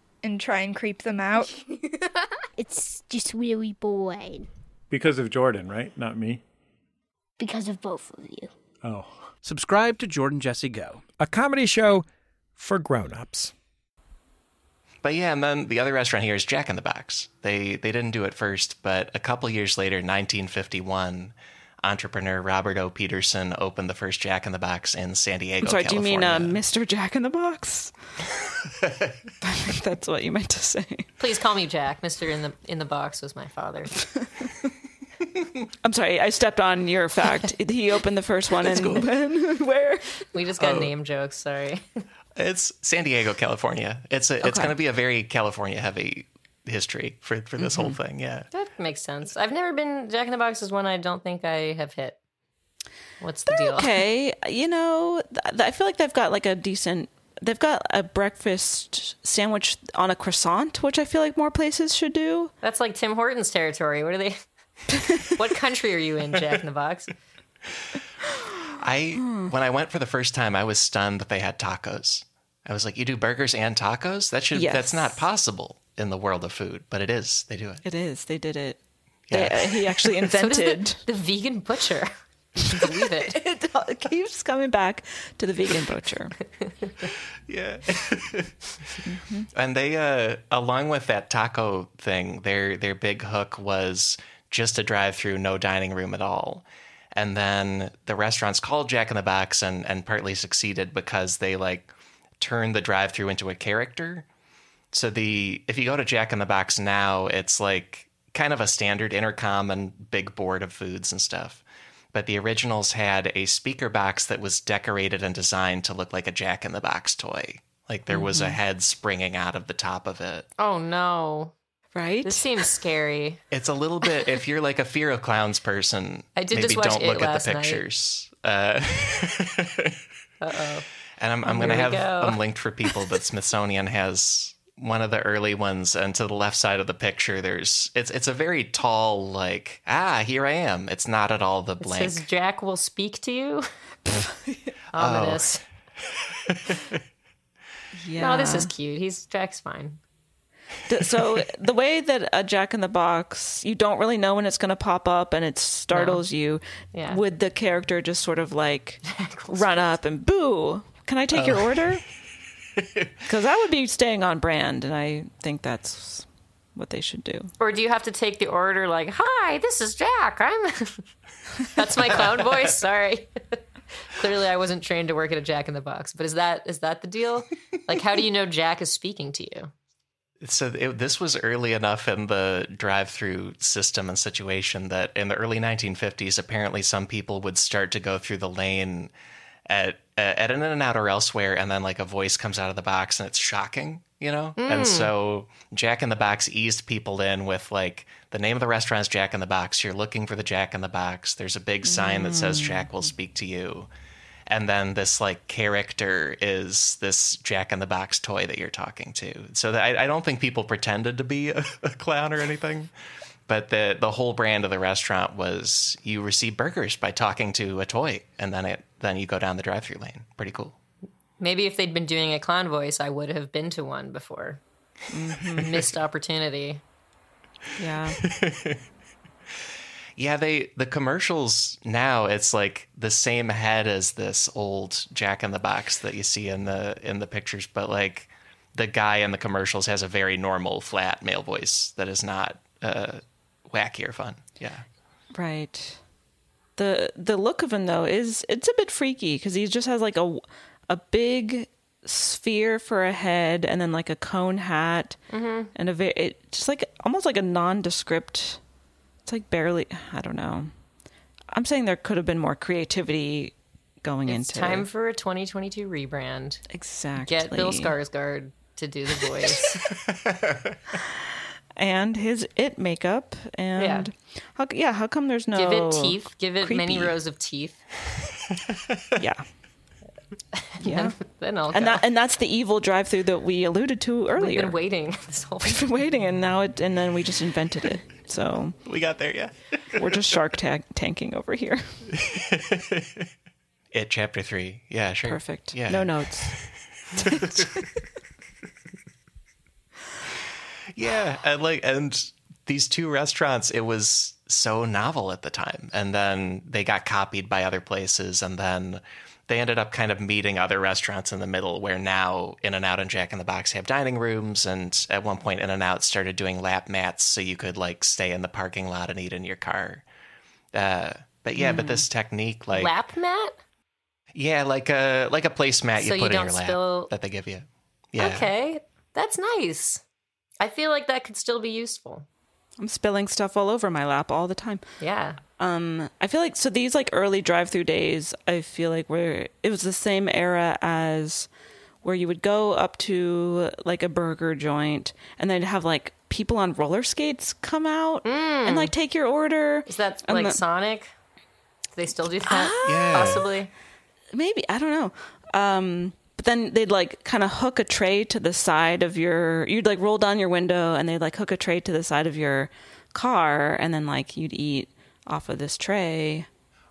and try and creep them out. *laughs* It's just really boring Because of Jordan, right? Not me. because of both of you. Oh. Subscribe to Jordan Jesse Go. A comedy show for grown-ups. But yeah, and then the other restaurant here is Jack in the Box. They they didn't do it first, but a couple years later, 1951, entrepreneur Robert O. Peterson opened the first Jack in the Box in San Diego. I'm sorry, do you mean uh, Mr. Jack in the Box? I *laughs* think *laughs* that's what you meant to say. Please call me Jack. Mister in the in the box was my father. *laughs* I'm sorry, I stepped on your fact. he opened the first one in when? Where? We just Oh. got name jokes. Sorry. It's San Diego, California. It's a, it's going to be a very California heavy history for for this Mm-hmm. whole thing. Yeah. That makes sense. I've never been Jack in the Box is one I don't think I have hit. What's the deal? Okay, *laughs* you know, th- I feel like they've got like a decent. They've got a breakfast sandwich on a croissant, which I feel like more places should do. That's like Tim Hortons territory. What are they? *laughs* what country are you in, Jack in the Box? I Hmm. when I went for the first time, I was stunned that they had tacos. I was like, "You do burgers and tacos? That should Yes. that's not possible in the world of food, but it is. They do it." It is. They did it. Yeah. They, he actually *laughs* So invented. the, *laughs* the vegan butcher. *laughs* Believe it. it keeps coming back to the vegan butcher. Yeah. And they uh along with that taco thing, their their big hook was just a drive through, no dining room at all. And then the restaurant's called Jack in the Box and and partly succeeded because they like turned the drive through into a character. So the if you go to Jack in the Box now, it's like kind of a standard intercom and big board of foods and stuff. But the originals had a speaker box that was decorated and designed to look like a Jack in the Box toy. Like there was a head springing out of the top of it. Oh no. Right? This seems scary. *laughs* It's a little bit if you're like a fear of clowns person, I did maybe just watch don't It look at last the night. pictures. Uh, *laughs* Uh-oh. and I'm, I'm going to have go. them linked for people, but Smithsonian has one of the early ones, and to the left side of the picture, there's it's it's a very tall like ah here I am. It's not at all the It blank. says Jack will speak to you. *laughs* Oh. Ominous. *laughs* yeah. No, this is cute. He's Jack's fine. So the way that a Jack in the Box, you don't really know when it's going to pop up, and it startles you. Yeah. Would the character just sort of like *laughs* run up and boo? Can I take your order? *laughs* Because that would be staying on brand, and I think that's what they should do. Or do you have to take the order like, "Hi, this is Jack. I'm." *laughs* That's my clown voice. Sorry. *laughs* Clearly, I wasn't trained to work at a Jack in the Box. But is that is that the deal? Like, how do you know Jack is speaking to you? So it, this was early enough in the drive-through system and situation that in the early 1950s, apparently some people would start to go through the lane at at an In and Out or elsewhere, and then like a voice comes out of the box, and it's shocking, you know. And mm. so Jack in the Box eased people in with like the name of the restaurant is Jack in the Box. You're looking for the Jack in the Box. There's a big sign that says Jack will mm. speak to you. And then this like character is this Jack in the Box toy that you're talking to. So that, I, I don't think people pretended to be *laughs* a, a clown or anything, but the the whole brand of the restaurant was you receive burgers by talking to a toy, and then it then you go down the drive-through lane. Pretty cool. Maybe if they'd been doing a clown voice, I would have been to one before. *laughs* Missed opportunity. Yeah. *laughs* Yeah, they the commercials now it's like the same head as this old Jack in the Box that you see in the in the pictures, but like the guy in the commercials has a very normal flat male voice that is not uh, wacky or fun. Yeah. Right. The the look of him though is it's a bit freaky because he just has like a a big sphere for a head and then like a cone hat mm-hmm. and a very it, just like almost like a nondescript. It's like barely I don't know. I'm saying there could have been more creativity going into it. It's into time for a 2022 rebrand. exactly Get Bill Skarsgård to do the voice. *laughs* *laughs* and his it makeup and how yeah how come there's no Give it teeth. Give it many rows of teeth. *laughs* yeah *laughs* yeah Then I'll and go. that and that's the evil drive through that we alluded to We've earlier. been waiting *laughs* this whole We've been waiting, and now it and then we just invented it. So We got there, yeah. we're just shark tank tanking over here. It chapter three. Yeah, sure. Perfect. Yeah. No notes. Yeah, and like and these two restaurants, it was so novel at the time, and then they got copied by other places, and then they ended up kind of meeting other restaurants in the middle. Where now In and Out and Jack in the Box have dining rooms, and at one point In and Out started doing lap mats, so you could like stay in the parking lot and eat in your car. Uh, But yeah, Hmm. but this technique, like Lap mat? yeah, like a like a placemat you So you put in your lap spill- that they give you. Yeah. Okay, that's nice. I feel like that could still be useful. I'm spilling stuff all over my lap all the time. Yeah. Um, I feel like so these like early drive-through days. I feel like where it was the same era as where you would go up to like a burger joint and they'd have like people on roller skates come out and like take your order. Is that And like the- Sonic? Do they still do that? Yeah. Possibly. maybe I don't know. Um, but then they'd like kind of hook a tray to the side of your. You'd like roll down your window, and they'd like hook a tray to the side of your car, and then like you'd eat off of this tray.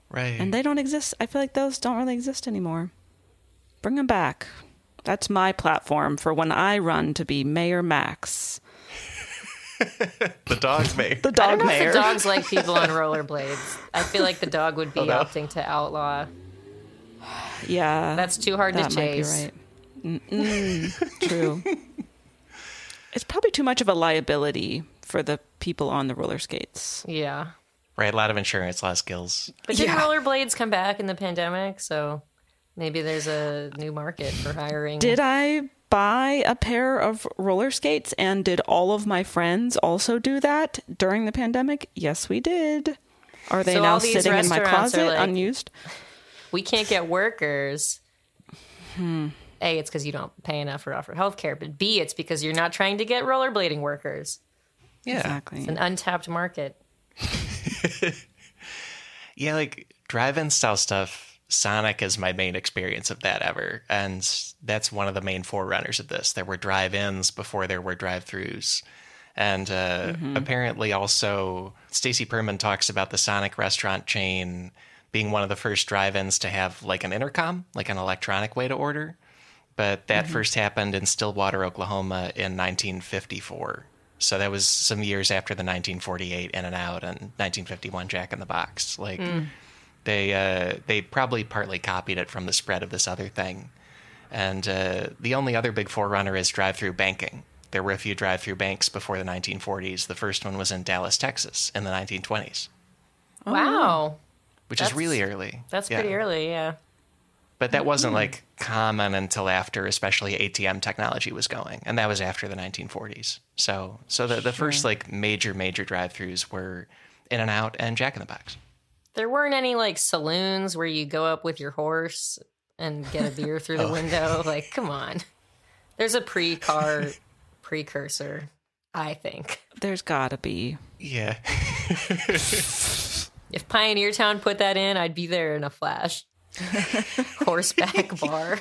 Right. And they don't exist. I feel like those don't really exist anymore. Bring them back. That's my platform for when I run to be Mayor Max, *laughs* the dog *laughs* may. the I dog don't know mayor. if the dogs like people on *laughs* rollerblades. I feel like the dog would be Oh, no. opting to outlaw. Yeah, That's too hard that to might be chase. right. Mm-mm, true. *laughs* it's probably too much of a liability for the people on the roller skates. Yeah. Right, a lot of insurance, a lot of skills. But didn't Yeah. rollerblades come back in the pandemic? So maybe there's a new market for hiring. Did I buy a pair of roller skates and did all of my friends also do that during the pandemic? Yes, we did. Are they So now sitting in my closet like- unused? We can't get workers. Hmm. A, it's because you don't pay enough or offer health care. But B, it's because you're not trying to get rollerblading workers. Yeah. Exactly. It's an untapped market. *laughs* Yeah, like drive-in style stuff. Sonic is my main experience of that ever, and that's one of the main forerunners of this. There were drive-ins before there were drive-throughs, and uh, apparently also Stacy Perman talks about the Sonic restaurant chain being one of the first drive-ins to have like an intercom, like an electronic way to order. But that first happened in Stillwater, Oklahoma, in 1954. So that was some years after the 1948 In and Out and 1951 Jack in the Box. Like they uh, they probably partly copied it from the spread of this other thing. And uh, the only other big forerunner is drive-through banking. There were a few drive-through banks before the 1940s. The first one was in Dallas, Texas, in the 1920s, Wow. Which is That's- really early. That's Yeah. pretty early, yeah. But that wasn't mm-hmm. like common until after, especially ATM technology was going, and that was after the 1940s. So, so the the first like major major drive-throughs were In and Out and Jack in the Box. There weren't any like saloons where you go up with your horse and get a beer through the *laughs* Oh. window. Like, come on. There's a pre car *laughs* precursor, I think. There's gotta be. Yeah, *laughs* If Pioneertown put that in, I'd be there in a flash. *laughs* Horseback bar.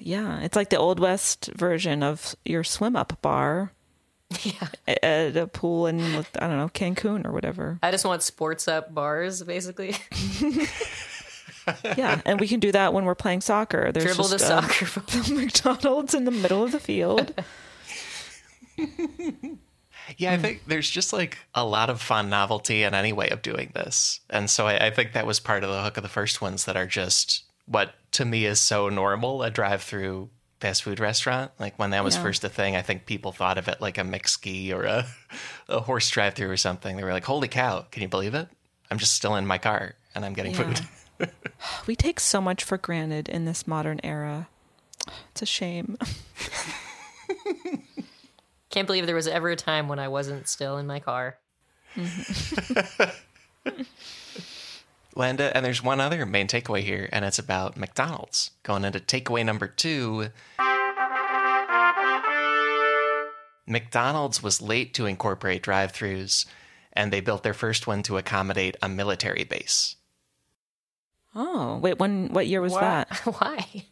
Yeah, it's like the Old West version of your swim up bar Yeah. at a pool in, I don't know, Cancun or whatever. I just want sports up bars, basically. Yeah, and we can do that when we're playing soccer. There's Dribble the just uh, soccer. *laughs* McDonald's in the middle of the field. *laughs* yeah. I hmm. think there's just like a lot of fun novelty in any way of doing this, and so I, I think that was part of the hook of the first ones that are just what to me is so normal a drive-through fast food restaurant. Like when that was Yeah. first a thing, I think people thought of it like a McSki or a *laughs* a horse drive-through or something. They were like, "Holy cow! Can you believe it? I'm just still in my car and I'm getting Yeah. food." *laughs* We take so much for granted in this modern era. It's a shame. *laughs* Can't believe there was ever a time when I wasn't still in my car. *laughs* Linda, and there's one other main takeaway here, and it's about McDonald's. Going into takeaway number two McDonald's was late to incorporate drive throughs, and they built their first one to accommodate a military base. Oh, wait, when what year was Why- that? *laughs* Why?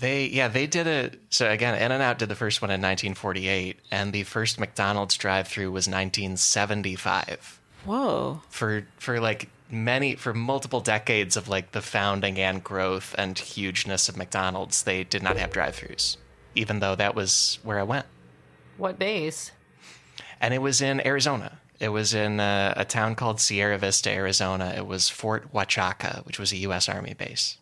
They, yeah, they did it. So again, In and Out did the first one in 1948, and the first McDonald's drive through was 1975. Whoa. for for like many for multiple decades of like the founding and growth and hugeness of McDonald's, they did not have drive-throughs, even though that was where I went, What base? and it was in Arizona. It was in uh, a town called Sierra Vista, Arizona. It was Fort Huachuca, which was a U.S. Army base.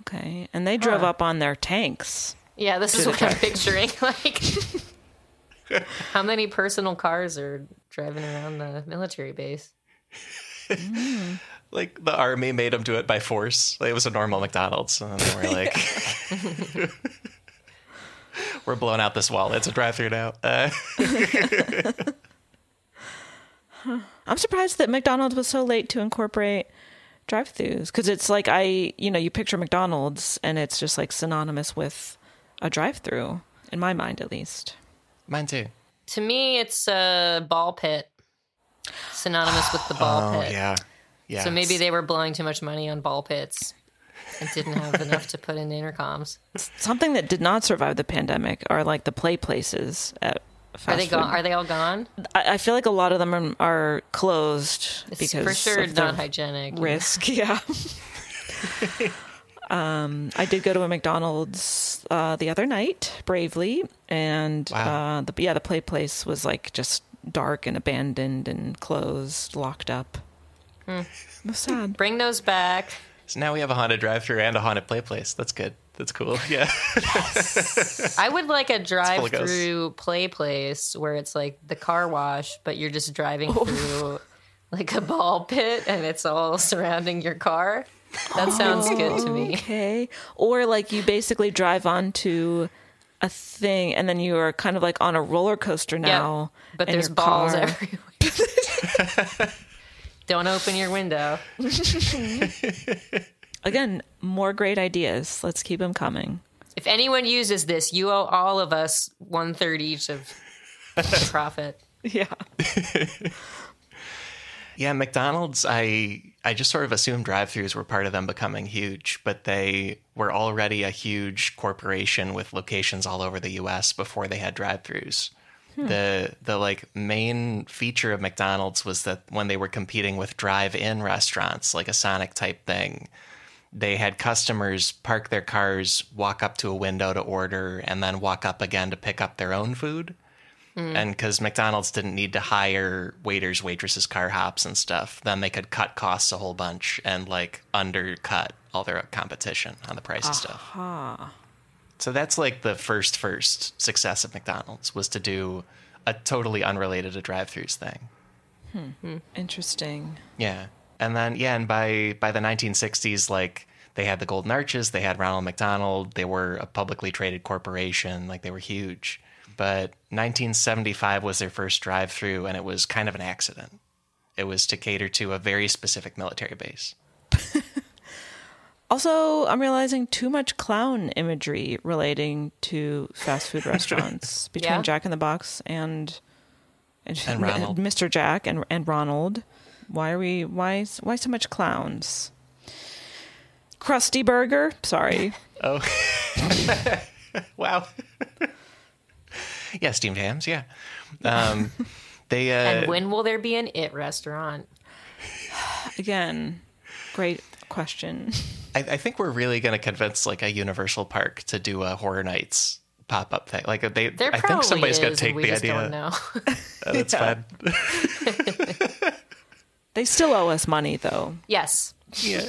Okay. And they drove up on their tanks. Yeah, this is the what I'm picturing. *laughs* Like, *laughs* how many personal cars are driving around the military base? like the army made them do it by force. Like, it was a normal McDonald's, and they were like, *laughs* "We're blowing out this wall. It's a drive-through now." Uh, I'm surprised that McDonald's was so late to incorporate drive-throughs because it's like I, you know, you picture McDonald's and it's just like synonymous with a drive-through in my mind, at least. mine too. To me, it's a ball pit, synonymous with the ball Oh pit. yeah, yeah. So maybe they were blowing too much money on ball pits and didn't have *laughs* enough to put in intercoms. Something that did not survive the pandemic are like the play places at fast Are they gone? Are they all gone? I, I feel like a lot of them are, are closed It's because for sure of the not hygienic. risk. *laughs* Yeah. *laughs* um, I did go to a McDonald's uh, the other night, bravely, and Wow. uh, the yeah the play place was like just dark and abandoned and closed, locked up. Hmm. It was sad. Bring those back. So now we have a haunted drive-through and a haunted play place. That's good. That's cool. *laughs* Yeah. Yes. I would like a drive-through play place where it's like the car wash, but you're just driving oh. through like a ball pit and it's all surrounding your car. That sounds oh, good to me. Okay. Or like you basically drive onto a thing and then you are kind of like on a roller coaster now. But there's balls car. everywhere. *laughs* Don't open your window. *laughs* Again, more great ideas. Let's keep them coming. If anyone uses this, you owe all of us one third each of *laughs* profit. Yeah. *laughs* Yeah, McDonald's, I I just sort of assumed drive-throughs were part of them becoming huge, but they were already a huge corporation with locations all over the US before they had drive-throughs. Hmm. The the like main feature of McDonald's was that when they were competing with drive-in restaurants, like a Sonic type thing, they had customers park their cars, walk up to a window to order, and then walk up again to pick up their own food. Hmm. And because McDonald's didn't need to hire waiters, waitresses, car hops, and stuff, then they could cut costs a whole bunch and like undercut all their competition on the price of stuff. So that's like the first first success of McDonald's was to do a totally unrelated to drive-throughs thing. Hmm. Hmm. Interesting. Yeah. And then yeah, and by by the 1960s like they had the Golden Arches, they had Ronald McDonald, they were a publicly traded corporation, like they were huge. But 1975 was their first drive-through and it was kind of an accident. It was to cater to a very specific military base. *laughs* Also, I'm realizing too much clown imagery relating to fast food *laughs* restaurants between Yeah? Jack in the Box and and, And Ronald. *laughs* Mr. Jack and and Ronald. Why are we why why so much clowns? Krusty Burger, sorry. *laughs* Oh. *laughs* wow. *laughs* yeah, steamed hams, yeah. Um, they uh And when will there be an it restaurant? Again, great question. I, I think we're really going to convince like a Universal Park to do a Horror Nights pop up thing. Like they, There I think somebody's going to take the idea. don't know. Uh, that's Yeah. fun. They still owe us money though. yes. yeah.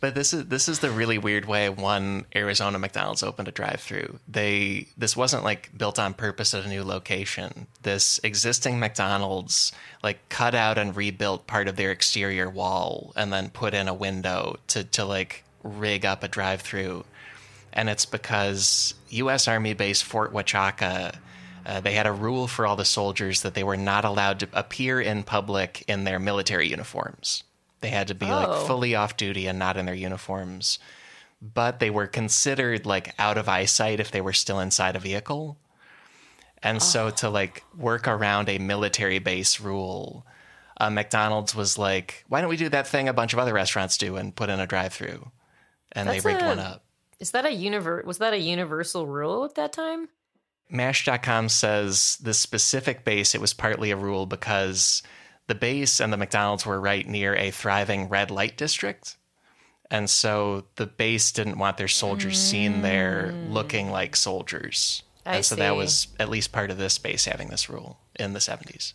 But this is this is the really weird way one Arizona McDonald's opened a drive-through. They this wasn't like built on purpose at a new location. This existing McDonald's like cut out and rebuilt part of their exterior wall and then put in a window to to like rig up a drive-through. And it's because U.S. Army base Fort Huachuca. Uh, they had a rule for all the soldiers that they were not allowed to appear in public in their military uniforms. They had to be Oh. like fully off duty and not in their uniforms. But they were considered like out of eyesight if they were still inside a vehicle. And so to like work around a military base rule, uh, McDonald's was like, why don't we do that thing a bunch of other restaurants do and put in a drive-through? And That's they rigged a- one up. Is that a univer- was that a universal rule at that time? Mashed.com says the specific base, it was partly a rule because the base and the McDonald's were right near a thriving red light district. And so the base didn't want their soldiers seen there mm. looking like soldiers. I and so that was at least part of this base having this rule in the 70s.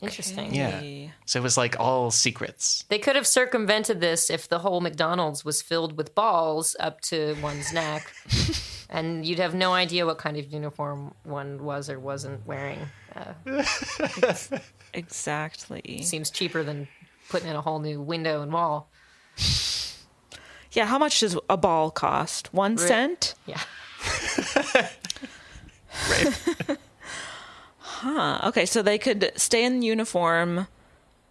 Interesting. Yeah. So it was like all secrets. They could have circumvented this if the whole McDonald's was filled with balls up to one's neck, *laughs* and you'd have no idea what kind of uniform one was or wasn't wearing. Uh, *laughs* Exactly. seems cheaper than putting in a whole new window and wall. Yeah, how much does a ball cost? One cent? Yeah. *laughs* Right. Huh. Okay, so they could stay in uniform,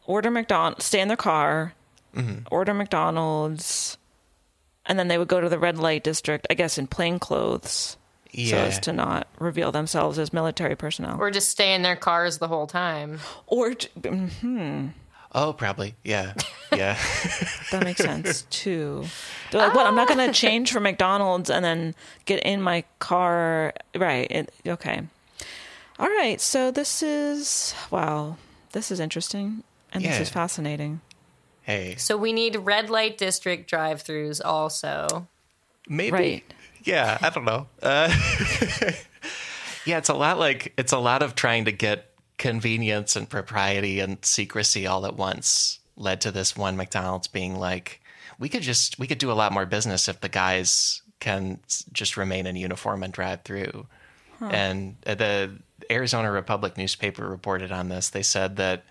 order McDonald, stay in their car, order McDonald's, and then they would go to the red light district, I guess in plain clothes, yeah. so as to not reveal themselves as military personnel. Or just stay in their cars the whole time. Or, hmm, oh, probably. Yeah. Yeah. *laughs* *laughs* that makes sense too. They're like, what? I'm not going to change for McDonald's and then get in my car. Right. It, okay. All right. So this is, wow, this is interesting. And this is fascinating. Hey, So we need red light district drive throughs also. maybe. Right. Yeah, I don't know. Uh, *laughs* yeah, it's a lot like it's a lot of trying to get convenience and propriety and secrecy all at once led to this one McDonald's being like, we could just we could do a lot more business if the guys can just remain in uniform and drive through. And uh, the Arizona Republic newspaper reported on this. They said that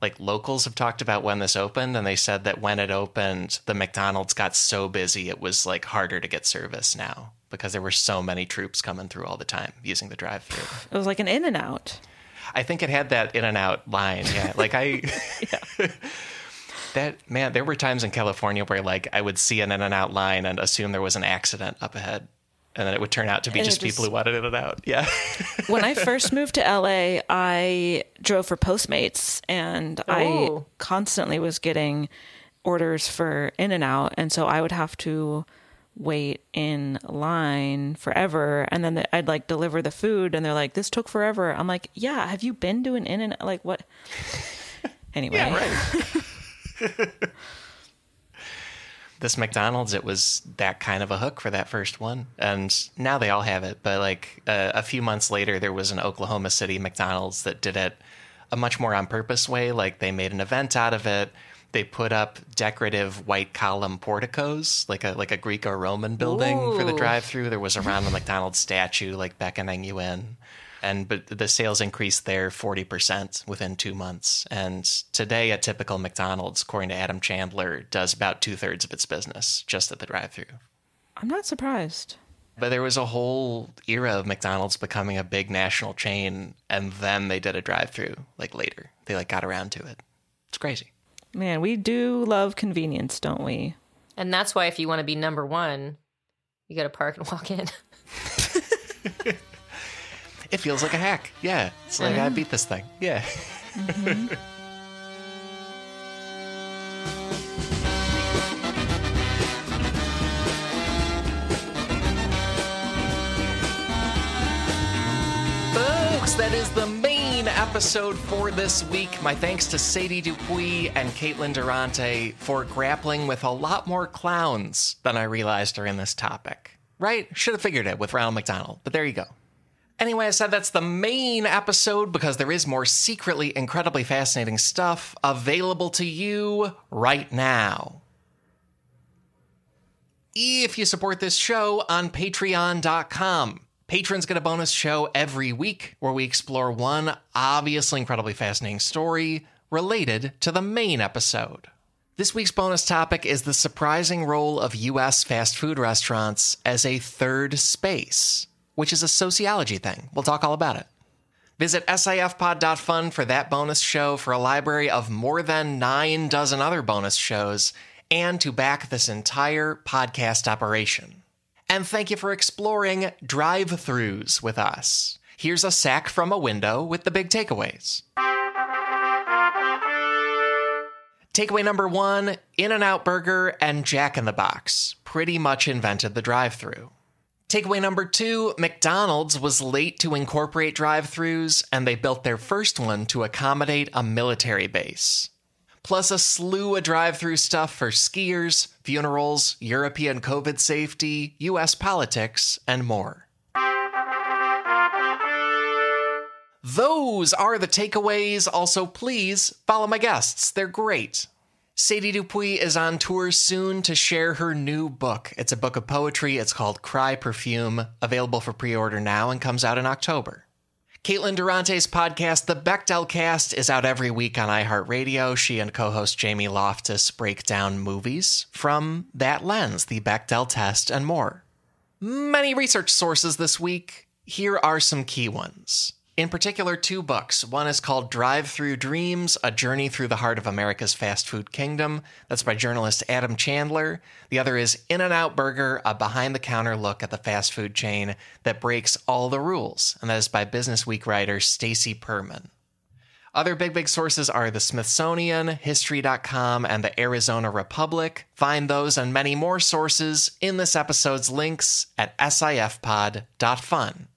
like locals have talked about when this opened, and they said that when it opened, the McDonald's got so busy it was like harder to get service now because there were so many troops coming through all the time using the drive-through. It was like an in and out. I think it had that in and out line. Yeah, like I. yeah. *laughs* *laughs* That man, there were times in California where like I would see an in and out line and assume there was an accident up ahead, and then it would turn out to be And it just people who wanted in and out. Yeah. *laughs* when I first moved to LA, I drove for Postmates and I Oh. constantly was getting orders for In and Out. And so I would have to wait in line forever. And then I'd like deliver the food and they're like, this took forever. I'm like, yeah, have you been doing In and Out? Like, what? *laughs* Anyway. Yeah, right. *laughs* this McDonald's, it was that kind of a hook for that first one, and now they all have it. But like uh, a few months later, there was an Oklahoma City McDonald's that did it a much more on purpose way. Like they made an event out of it. They put up decorative white column porticos, like a like a Greek or Roman building for the drive-through. There was a Ronald McDonald statue, like beckoning you in and but the sales increased there 40% within two months and today a typical mcdonald's according to adam chandler does about two-thirds of its business just at the drive-through I'm not surprised. but there was a whole era of mcdonald's becoming a big national chain and then they did a drive-through like later they like got around to it it's crazy Man, we do love convenience, don't we? And that's why if you want to be number one, you got to park and walk in. *laughs* it feels like a hack yeah it's like i beat this thing yeah *laughs* Folks, that is the main episode for this week. My thanks to Sadie Dupuis and Caitlin Durante for grappling with a lot more clowns than I realized are in this topic. Right? Should have figured it with Ronald McDonald, but there you go. Anyway, I said that's the main episode because there is more secretly incredibly fascinating stuff available to you right now. If you support this show on patreon.com, patrons get a bonus show every week where we explore one obviously incredibly fascinating story related to the main episode. This week's bonus topic is the surprising role of U.S. fast food restaurants as a third space, which is a sociology thing. We'll talk all about it. Visit sifpod.fun for that bonus show for a library of more than nine dozen other bonus shows and to back this entire podcast operation. And thank you for exploring drive throughs with us. Here's a sack from a window with the big takeaways. Takeaway number one In N Out Burger and Jack in the Box pretty much invented the drive through. Takeaway number two McDonald's was late to incorporate drive throughs, and they built their first one to accommodate a military base. Plus, a slew of drive through stuff for skiers, funerals, European COVID safety, US politics, and more. Those are the takeaways. Also, please follow my guests. They're great. Sadie Dupuis is on tour soon to share her new book. It's a book of poetry. It's called Cry Perfume, available for pre order now and comes out in October. Caitlin Durante's podcast, The Bechdel Cast, is out every week on iHeartRadio. She and co host Jamie Loftus break down movies from that lens, the Bechdel test, and more. Many research sources this week. Here are some key ones. In particular, two books. One is called Drive Through Dreams A Journey Through the Heart of America's Fast Food Kingdom. That's by journalist Adam Chandler. The other is In N Out Burger A Behind the Counter Look at the Fast Food Chain That Breaks All the Rules. And that is by Business Week writer Stacy Perman. Other big, big sources are the Smithsonian, History.com, and the Arizona Republic. Find those and many more sources in this episode's links at sifpod.fun.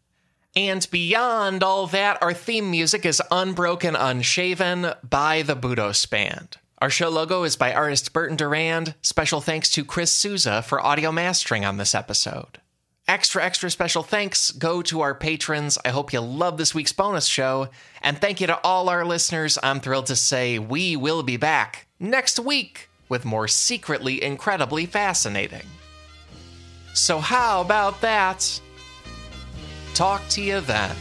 And beyond all that, our theme music is Unbroken Unshaven by the Budos Band. Our show logo is by artist Burton Durand. Special thanks to Chris Souza for audio mastering on this episode. Extra, extra special thanks go to our patrons. I hope you love this week's bonus show. And thank you to all our listeners. I'm thrilled to say we will be back next week with more secretly incredibly fascinating. So, how about that? Talk to you then.